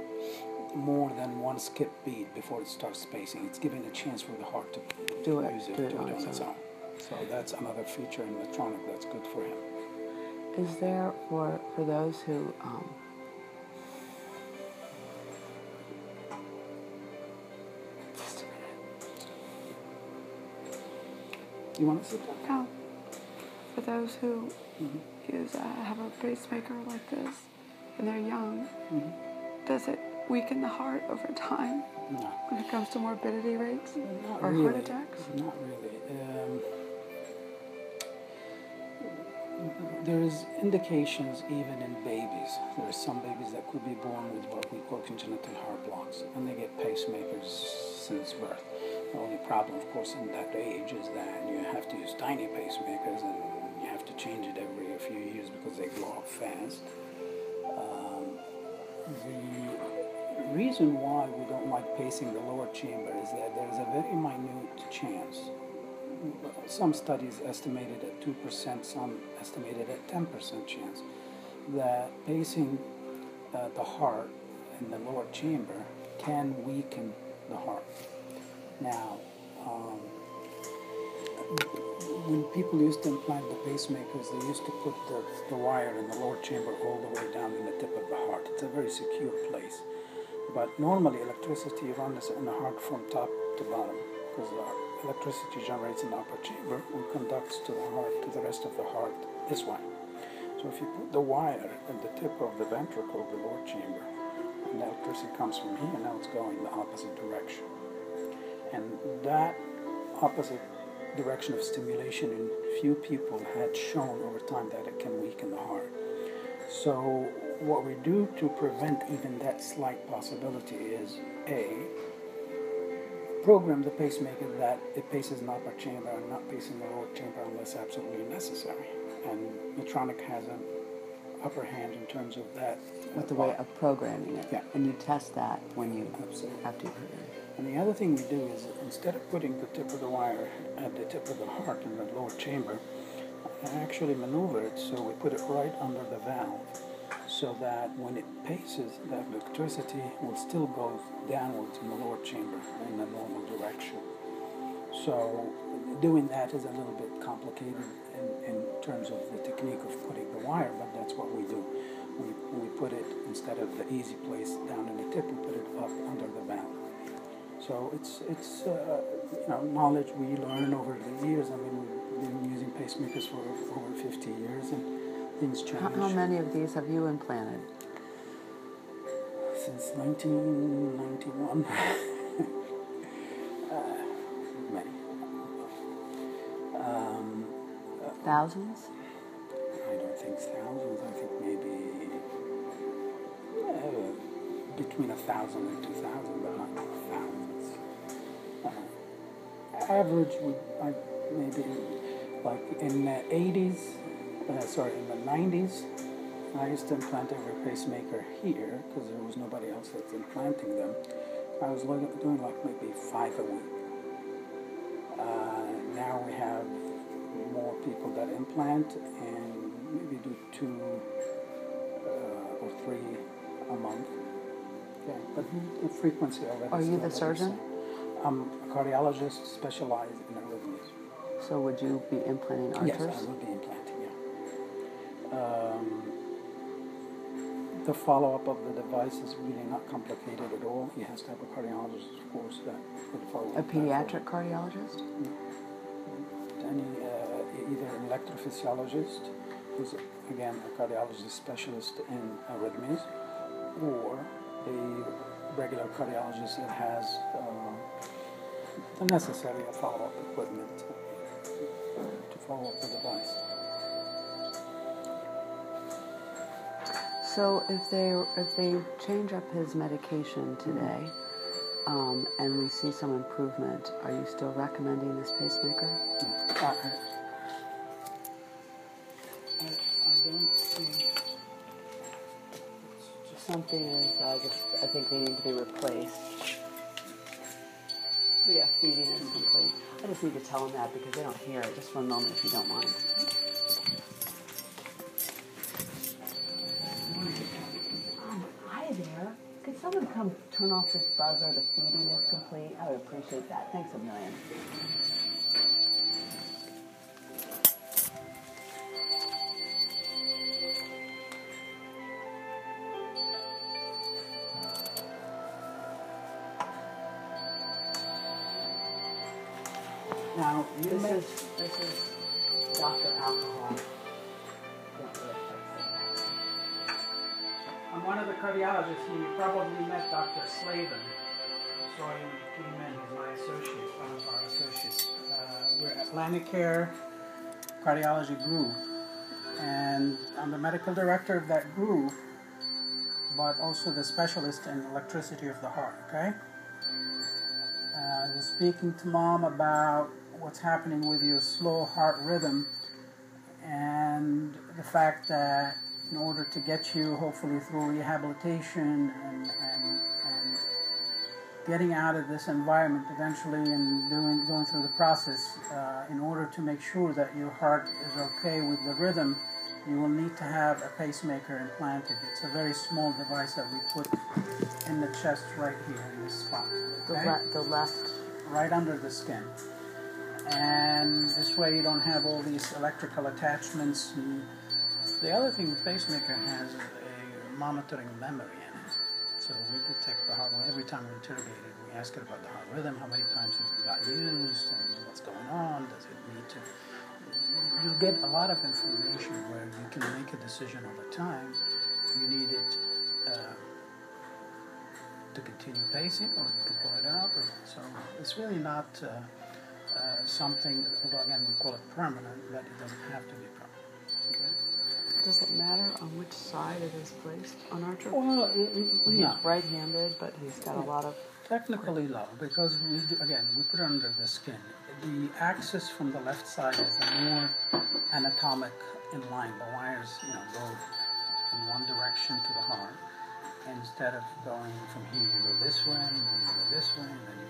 more than one skip beat before it starts pacing. It's giving a chance for the heart to Do it- use it, do it on its own. So that's another feature in Medtronic that's good for him. Is there for for those who um, You want to sit down? No. For those who use uh, have a pacemaker like this and they're young, does it weaken the heart over time No. when it comes to morbidity rates Not or really. heart attacks? Not really. Um, there's indications even in babies. There are some babies that could be born with what we call congenital heart blocks, and they get pacemakers since birth. The only problem, of course, in that age is that you have to use tiny pacemakers, and you have to change it every few years because they blow up fast. Um, the reason why we don't like pacing the lower chamber is that there's a very minute chance. Some studies estimated at 2%, some estimated at 10% chance that pacing uh, the heart in the lower chamber can weaken the heart. Now, um, when people used to implant the pacemakers, they used to put the, the wire in the lower chamber all the way down in the tip of the heart. It's a very secure place. But normally, electricity runs in the heart from top to bottom because the electricity generates in the upper chamber and conducts to the heart, to the rest of the heart this way. So if you put the wire at the tip of the ventricle the lower chamber, and the electricity comes from here, now it's going the opposite direction. And that opposite direction of stimulation in few people had shown over time that it can weaken the heart. So what we do to prevent even that slight possibility is A, program the pacemaker that it paces in the upper chamber and not pacing the lower chamber unless absolutely necessary. And Medtronic has an upper hand in terms of that. with the way of programming it, Yeah. and you test that when you Absolutely. have to put it. And the other thing we do is instead of putting the tip of the wire at the tip of the heart in the lower chamber, I actually maneuver it so we put it right under the valve so that when it paces, the electricity will still go downwards in the lower chamber in the normal direction. So doing that is a little bit complicated in, in terms of the technique of putting the wire, but that's what we do. We, we put it, instead of the easy place down in the tip, we put it up under the valve. So it's, it's uh, you know, knowledge we learn over the years. I mean, we've been using pacemakers for over 50 years and things change. How, how many of these have you implanted? Since 1991. *laughs* uh, many. Um, Thousands? I don't think thousands. I think maybe uh, between a thousand and two thousand, average would maybe like in the eighties. Uh, sorry, in the nineties, I used to implant every pacemaker here because there was nobody else that's implanting them. I was looking, doing like maybe five a week. Uh, now we have more people that implant and maybe do two uh, or three a month. Yeah, but the frequency of it. Are you the surgeon? I'm a cardiologist specialized in arrhythmias. So would you be implanting Yes, arters? I would be implanting, yeah. Um, the follow-up of the device is really not complicated at all. He has to have a cardiologist, of course, that would follow A pediatric cardiologist? for Any, uh, either an electrophysiologist, who's, again, a cardiologist specialist in arrhythmias, or a regular cardiologist that has uh, the necessary follow-up equipment to follow up the device. So if they if they change up his medication today, um, and we see some improvement, are you still recommending this pacemaker? I, I, I don't just Something is, I just I think they need to be replaced. Yeah, feeding is complete. I just need to tell them that because they don't hear it. Just one moment, if you don't mind. Um, hi there. Could someone come turn off this buzzer? The feeding is complete. I would appreciate that. Thanks a million. Now, you This is this is Dr. Elnahal. I'm one of the cardiologists. You probably met Dr. Slavin. So I saw him when he came in. He's my associate, one of our associates. Uh, we're Atlanticare Cardiology Group, and I'm the medical director of that group, but also the specialist in electricity of the heart. Okay. Uh, I was speaking to mom about what's happening with your slow heart rhythm and the fact that in order to get you hopefully through rehabilitation and, and, and getting out of this environment eventually and doing going through the process uh, in order to make sure that your heart is okay with the rhythm you will need to have a pacemaker implanted it's a very small device that we put in the chest right here in this spot The, okay? le- the left. right under the skin. And this way you don't have all these electrical attachments. And the other thing the pacemaker has is a monitoring memory in it. So we detect the heart every time we interrogate it. We ask it about the heart rhythm, how many times it got used, and what's going on. Does it need to? You get a lot of information where you can make a decision over time. You need it. Uh, to continue pacing, or you could pull it out. Or, so it's really not uh, something, although again we call it permanent, but it doesn't have to be permanent. Okay? Does it matter on which side it is placed on Archer? Well, He's no, right-handed, but he's got a lot of. technically no, because we do, again we put it under the skin. The axis from the left side is more anatomic in line. The wires, you know, go in one direction to the heart. Instead of going from here, you go this way, and then you go this way, and then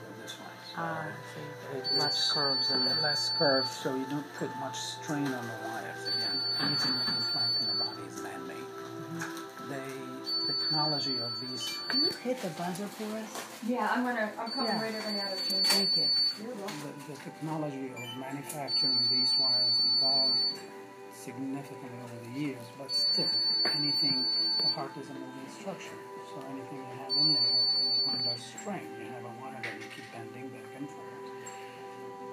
you go this way. So Ah, I it- see. Less curves in it. Less curves, so you don't put much strain on the wires. Again, anything that you plant in the body is man-made. Mm-hmm. They, the technology of these Can you hit the buzzer for us? Yeah, I'm gonna, I'm coming Yeah. right over now to change. Thank you. You're welcome. the, the technology of manufacturing these wires evolved significantly over the years, but still, anything, the heart is a moving structure, so anything you have in there is under strain.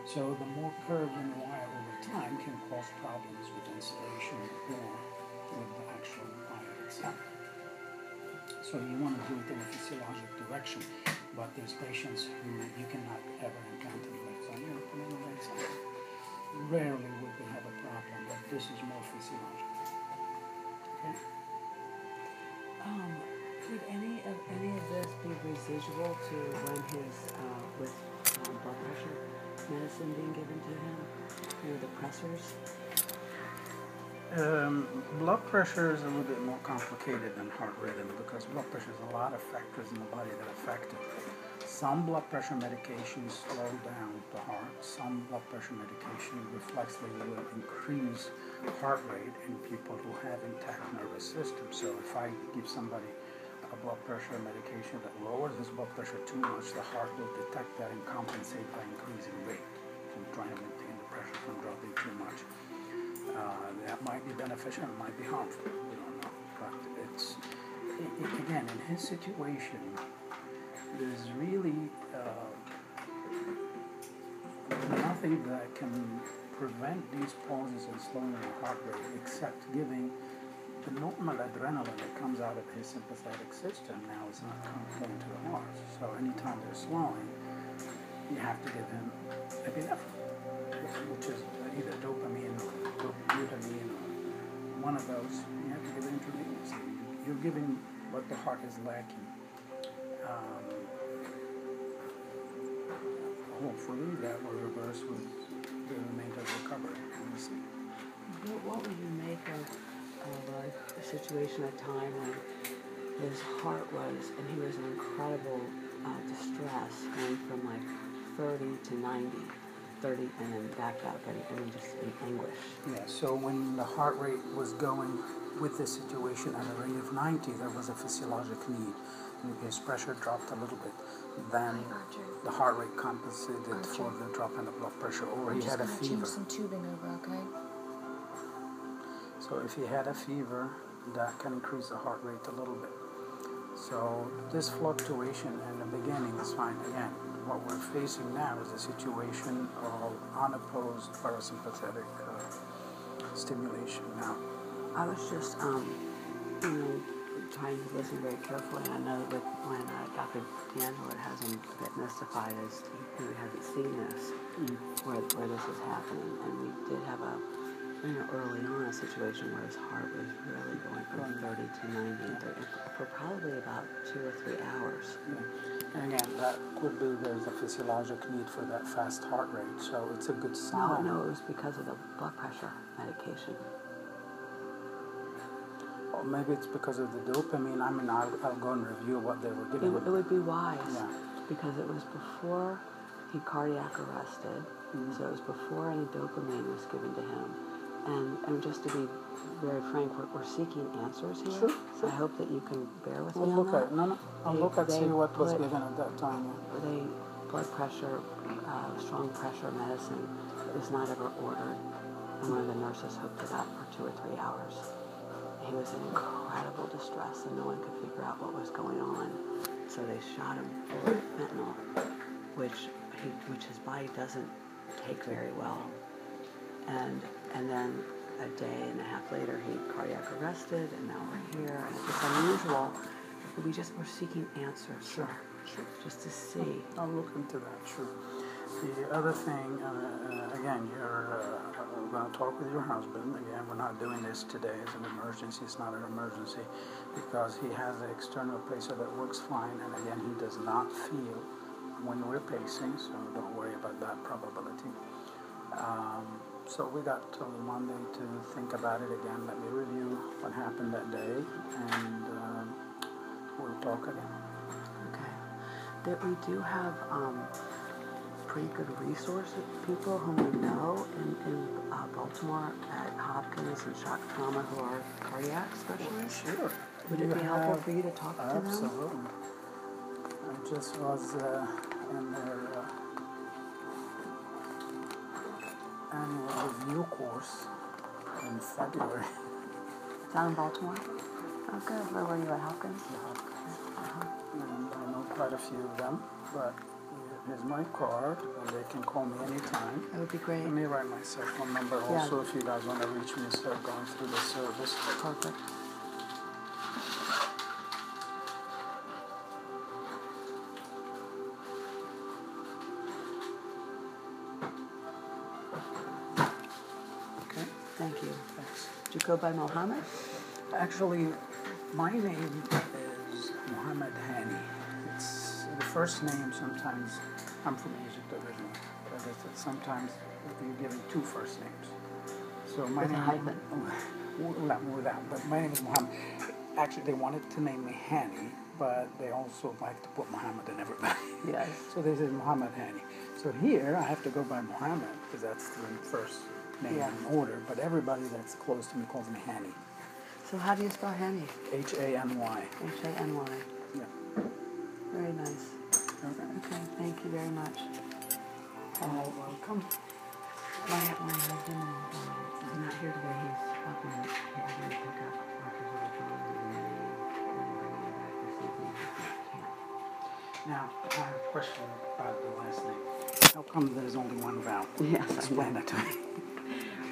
So the more curved in the wire over time can cause problems with insulation or with the actual wire itself. So you want to do it in a physiologic direction, but there's patients who you cannot ever implant the put in the right side. Rarely would they have a problem, but this is more physiologic. Okay? Um, would any of any of this be residual to when his uh, with um, blood pressure medicine being given to him through the pressors? Um, blood pressure is a little bit more complicated than heart rhythm because blood pressure is a lot of factors in the body that affect it. Some blood pressure medications slow down the heart. Some blood pressure medication reflexively will increase heart rate in people who have intact nervous system. So if I give somebody a blood pressure medication that lowers his blood pressure too much, the heart will detect that and compensate by increasing rate from trying to maintain the pressure from dropping too much. Uh, that might be beneficial, it might be harmful. We don't know, but it's i i again in his situation. There's really uh, nothing that can prevent these pauses and slowing the heart rate except giving the normal adrenaline that comes out of his sympathetic system now is not coming to the heart. So anytime they're slowing, you have to give him epinephrine, which is either dopamine or dobutamine or one of those. You have to give it intravenously. You're giving what the heart is lacking. Um, hopefully that will reverse with the remainder of recovery. What, what would you make of, of a, a situation, a time when his heart was, and he was in incredible uh, distress, going from like 30 to 90, 30, and then back up, and, and just in anguish. Yeah, so when the heart rate was going with the situation at a rate of 90, there was a physiologic need. And his pressure dropped a little bit. Then the heart rate compensated for the drop in the blood pressure, or he had a fever. change some tubing over, okay? So if he had a fever, that can increase the heart rate a little bit. So this fluctuation in the beginning is fine. Again, what we're facing now is a situation of unopposed parasympathetic uh, stimulation. Now, I was just, um, you know, trying to listen very carefully. I know that when uh, Dr. D'Angelo has him bit mystified as he hasn't seen this, where, where this is happening. And we did have a, you know, early on a situation where his heart was really going from 30 to 90 and 30, for probably about two or three hours. yeah. and again, that could be there's a physiologic need for that fast heart rate. So it's a good sign. no, no, it was because of the blood pressure medication. Or maybe it's because of the dopamine. I mean, I'll, I'll go and review what they were It, giving. w- it would be wise Yeah. because it was before he cardiac arrested, Mm-hmm. so it was before any dopamine was given to him. And, and just to be very frank, we're, we're seeking answers here. Sure, So I hope that you can bear with We'll me look on that. at no, no. I'll They- look at see what was given at that time. Yeah. They blood pressure, uh, strong pressure medicine is not ever ordered. And one of the nurses hooked it up for two or three hours. He was in incredible distress and no one could figure out what was going on. So they shot him full of fentanyl, which he, which his body doesn't take very well. And and then a day and a half later he cardiac arrested and now we're here and it's unusual. But we just were seeking answers. Sure, sure. Just to see. I'll look into that. Sure. The other thing, uh, uh, again, you're uh, going to talk with your husband. Again, we're not doing this today as an emergency. It's not an emergency because he has an external pacer that works fine, and again, he does not feel when we're pacing, so don't worry about that probability. Um, so we got till Monday to think about it again. Let me review what happened that day, and um, we'll talk again. Okay. That we do have um, pretty good resource people whom we know in, in uh, Baltimore at Hopkins and shock trauma who are cardiac specialists. Sure. Would You it be helpful for you to talk to them? Absolutely. I just was uh, in their annual review course in February. Down in Baltimore? Oh, good. Where were you at Hopkins? Hopkins. Uh-huh. And I know quite a few of them, but here's my card, and they can call me anytime. That would be great. Let me write my cell phone number Yeah. also if you guys want to reach me instead of going through the service. Perfect. Go by Mohammed? Actually, my name is Mohammed Hany. It's the first name. Sometimes I'm from Egypt originally, but it's, sometimes you're given two first names. So my With a name hyphen. *laughs* Without, without, but my name is Mohammed. Actually, they wanted to name me Hany, but they also like to put Muhammad in everybody. Yes. *laughs* So they said Muhammad Hany. So here I have to go by Muhammad because that's the first name Yeah. in order. But everybody that's close to me calls me Hany. So how do you spell Hany? H A N Y. H A N Y. Yeah. Very nice. Okay. Okay, thank you very much. Oh, welcome. My, my husband um, is not here today. He's up in having to pick up Archer's little drawing and then and bringing back this evening. Now, I have a question about the last name. How come there's only one vowel? Yes, Explain that to me.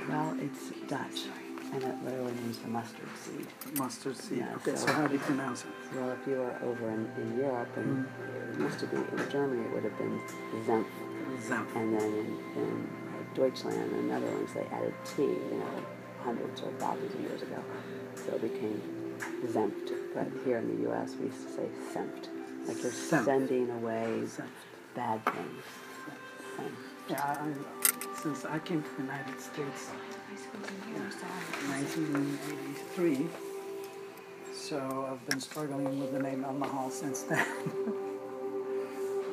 Well, it's Dutch, and it literally means the mustard seed. Mustard seed. Yeah, okay, so so- how do you pronounce it? Well, if you were over in, in Europe, and mm. it used to be in Germany, it would have been Zempf. Zemf. And then in, in Deutschland and Netherlands, they added T, you know, hundreds or thousands of years ago. So it became Zemft. But here in the U.S., we used to say Senft. Like you're Senft. sending away Zemf. bad things. Yeah, I, since I came to the United States in 1983, so I've been struggling with the name Elnahal since then. *laughs*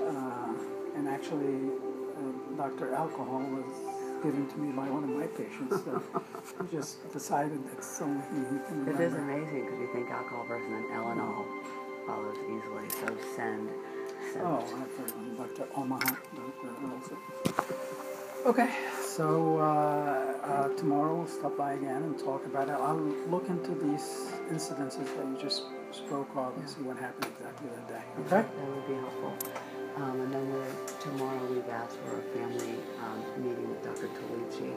uh, and actually, uh, Dr. Alcohol was given to me by one of my patients. So *laughs* I just decided that's something he can It remember. is amazing because you think alcohol versus an Elenol follows easily. So send, send. Oh, I've heard Dr. Omaha. Dr. Okay, so uh, uh, tomorrow we'll stop by again and talk about it. I'll look into these incidences that you just spoke of and see what happened exactly that day. Okay? That would be helpful. Um, and then we're, tomorrow we've asked for a family um, meeting with Dr. Tolucci.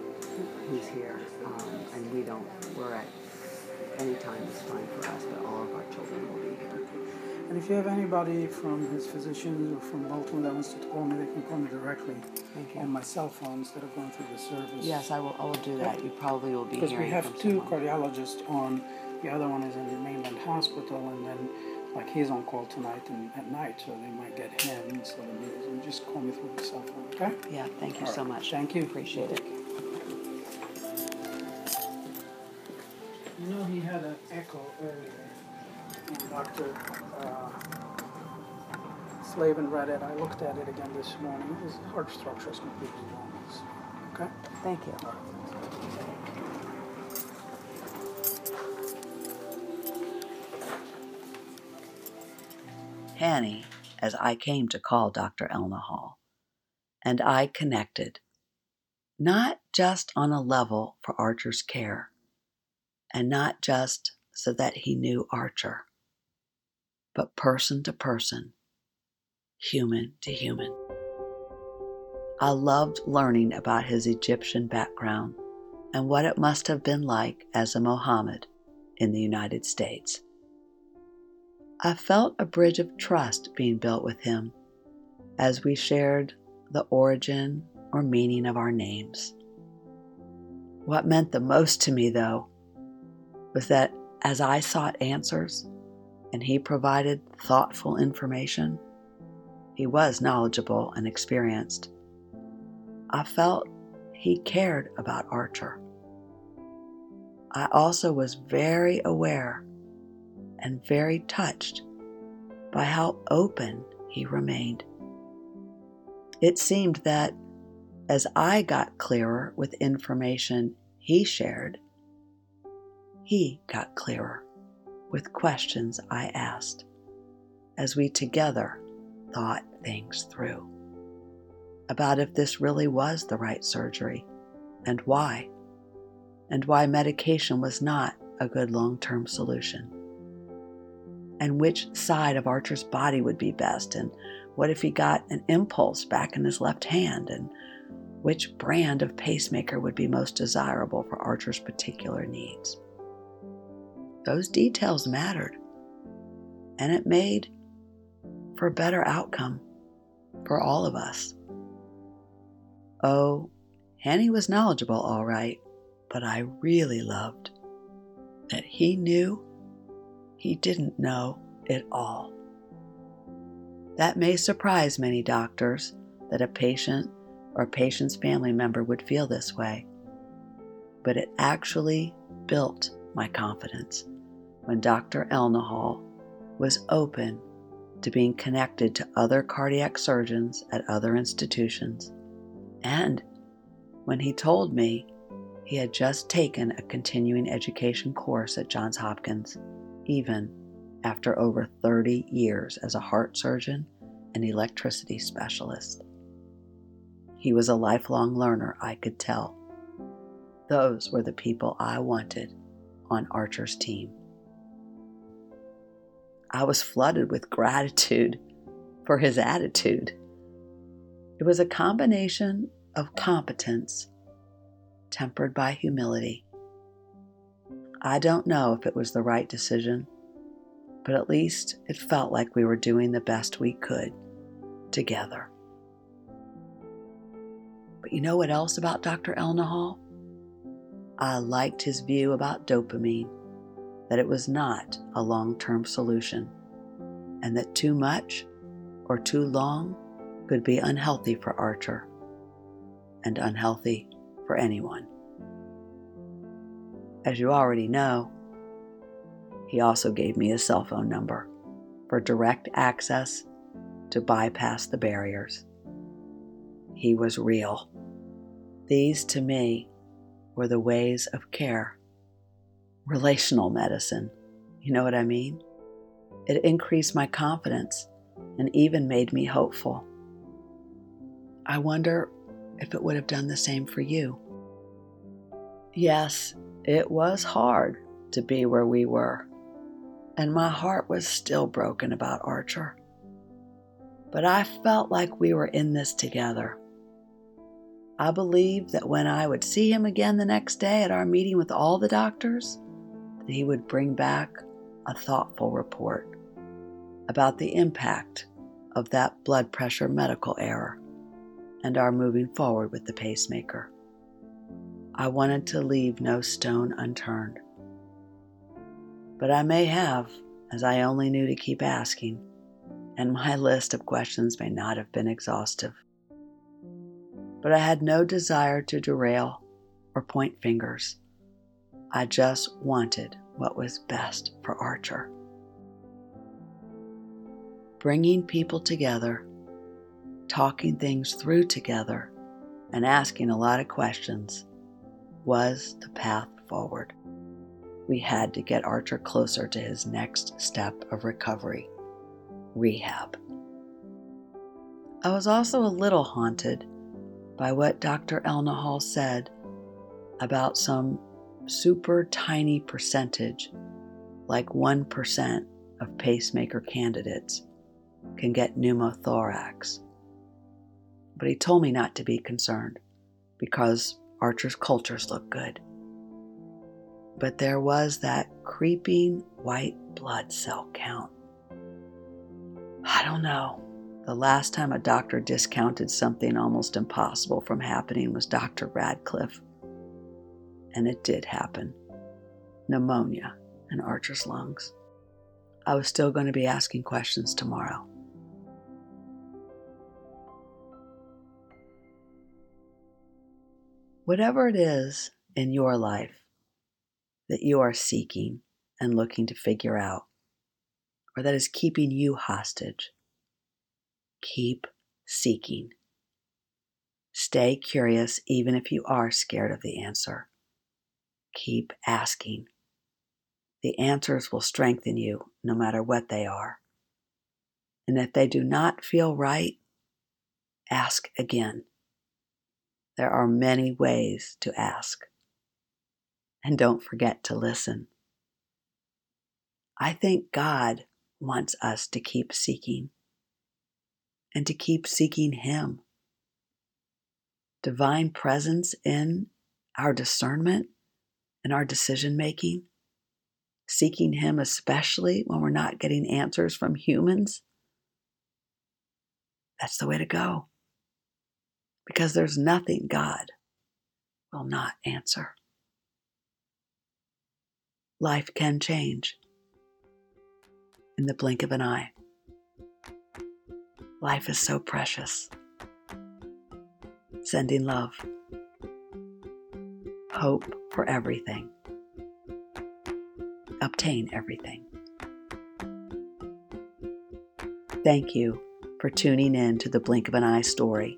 He's here, um, and we don't, we're at, any time is fine for us, but all of our children will be here. And if you have anybody from his physicians or from Baltimore that wants to call me, they can call me directly Thank on my cell phone instead of going through the service. Yes, I will, I will do that. You probably will be Because we have two someone. cardiologists on. The other one is in the mainland hospital, and then like he's on call tonight and at night, so they might get him instead of me. So just call me through the cell phone, okay? Yeah, thank you All so right. much. Thank you. Appreciate it. You know, he had an echo earlier. And Dr. Uh, Slavin read it. I looked at it again this morning. His heart structure is completely normal. Okay? Thank you. All right. Hany, as I came to call Dr. Elnahal, and I connected, not just on a level for Archer's care, and not just so that he knew Archer, but person to person, human to human. I loved learning about his Egyptian background and what it must have been like as a Mohammed in the United States. I felt a bridge of trust being built with him as we shared the origin or meaning of our names. What meant the most to me, though, was that as I sought answers and he provided thoughtful information, he was knowledgeable and experienced. I felt he cared about Archer. I also was very aware and very touched by how open he remained. It seemed that as I got clearer with information he shared, he got clearer with questions I asked as we together thought things through about if this really was the right surgery and why, and why medication was not a good long term solution and which side of Archer's body would be best, and what if he got an impulse back in his left hand, and which brand of pacemaker would be most desirable for Archer's particular needs. Those details mattered, and it made for a better outcome for all of us. Oh, Hany was knowledgeable, all right, but I really loved that he knew he didn't know it all. That may surprise many doctors that a patient or a patient's family member would feel this way. but it actually built my confidence when Dr. Elnahal was open to being connected to other cardiac surgeons at other institutions, and when he told me he had just taken a continuing education course at Johns Hopkins, even after over 30 years as a heart surgeon and electricity specialist. He was a lifelong learner, I could tell. Those were the people I wanted on Archer's team. I was flooded with gratitude for his attitude. It was a combination of competence tempered by humility. I don't know if it was the right decision, but at least it felt like we were doing the best we could together. But you know what else about Dr. Elnahal? I liked his view about dopamine, that it was not a long term solution, and that too much or too long could be unhealthy for Archer and unhealthy for anyone. As you already know, he also gave me a cell phone number for direct access to bypass the barriers. He was real. These, to me, were the ways of care. Relational medicine, you know what I mean? It increased my confidence and even made me hopeful. I wonder if it would have done the same for you. Yes, it was hard to be where we were, and my heart was still broken about Archer. But I felt like we were in this together. I believed that when I would see him again the next day at our meeting with all the doctors, that he would bring back a thoughtful report about the impact of that blood pressure medical error and our moving forward with the pacemaker. I wanted to leave no stone unturned. But I may have, as I only knew to keep asking, and my *laughs* list of questions may not have been exhaustive. But I had no desire to derail or point fingers. I just wanted what was best for Archer. Bringing people together, talking things through together, and asking a lot of questions was the path forward. We had to get Archer closer to his next step of recovery rehab. I was also a little haunted by what Dr. Elnahal said about some super tiny percentage, like 1% of pacemaker candidates, can get pneumothorax. But he told me not to be concerned because Archer's cultures look good. But there was that creeping white blood cell count. I don't know. The last time a doctor discounted something almost impossible from happening was Dr. Radcliffe. And it did happen pneumonia in Archer's lungs. I was still going to be asking questions tomorrow. Whatever it is in your life that you are seeking and looking to figure out, or that is keeping you hostage, keep seeking. Stay curious even if you are scared of the answer. Keep asking. The answers will strengthen you no matter what they are. And if they do not feel right, ask again. There are many ways to ask. And don't forget to listen. I think God wants us to keep seeking and to keep seeking Him. Divine presence in our discernment and our decision making, seeking Him especially when we're not getting answers from humans. That's the way to go. Because there's nothing God will not answer. Life can change in the blink of an eye. Life is so precious. Sending love. Hope for everything. Obtain everything. Thank you for tuning in to the Blink of an Eye story.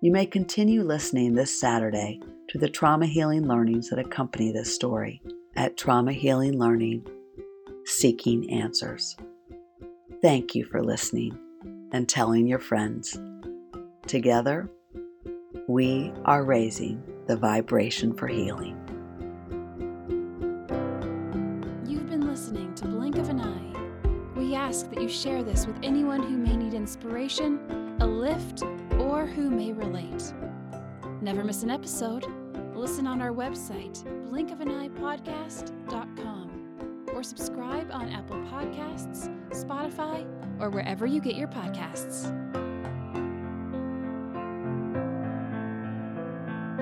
You may continue listening this Saturday to the trauma healing learnings that accompany this story at Trauma Healing Learning Seeking Answers. Thank you for listening and telling your friends. Together, we are raising the vibration for healing. You've been listening to Blink of an Eye. We ask that you share this with anyone who may need inspiration, a lift, or who may relate. Never miss an episode. Listen on our website, blinkofaneyepodcast.com, or subscribe on Apple Podcasts, Spotify, or wherever you get your podcasts.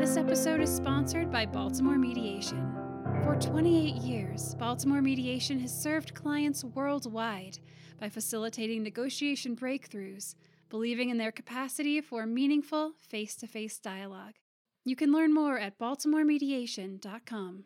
This episode is sponsored by Baltimore Mediation. For 28 years, Baltimore Mediation has served clients worldwide by facilitating negotiation breakthroughs, believing in their capacity for meaningful face to face dialogue. You can learn more at baltimoremediation.com.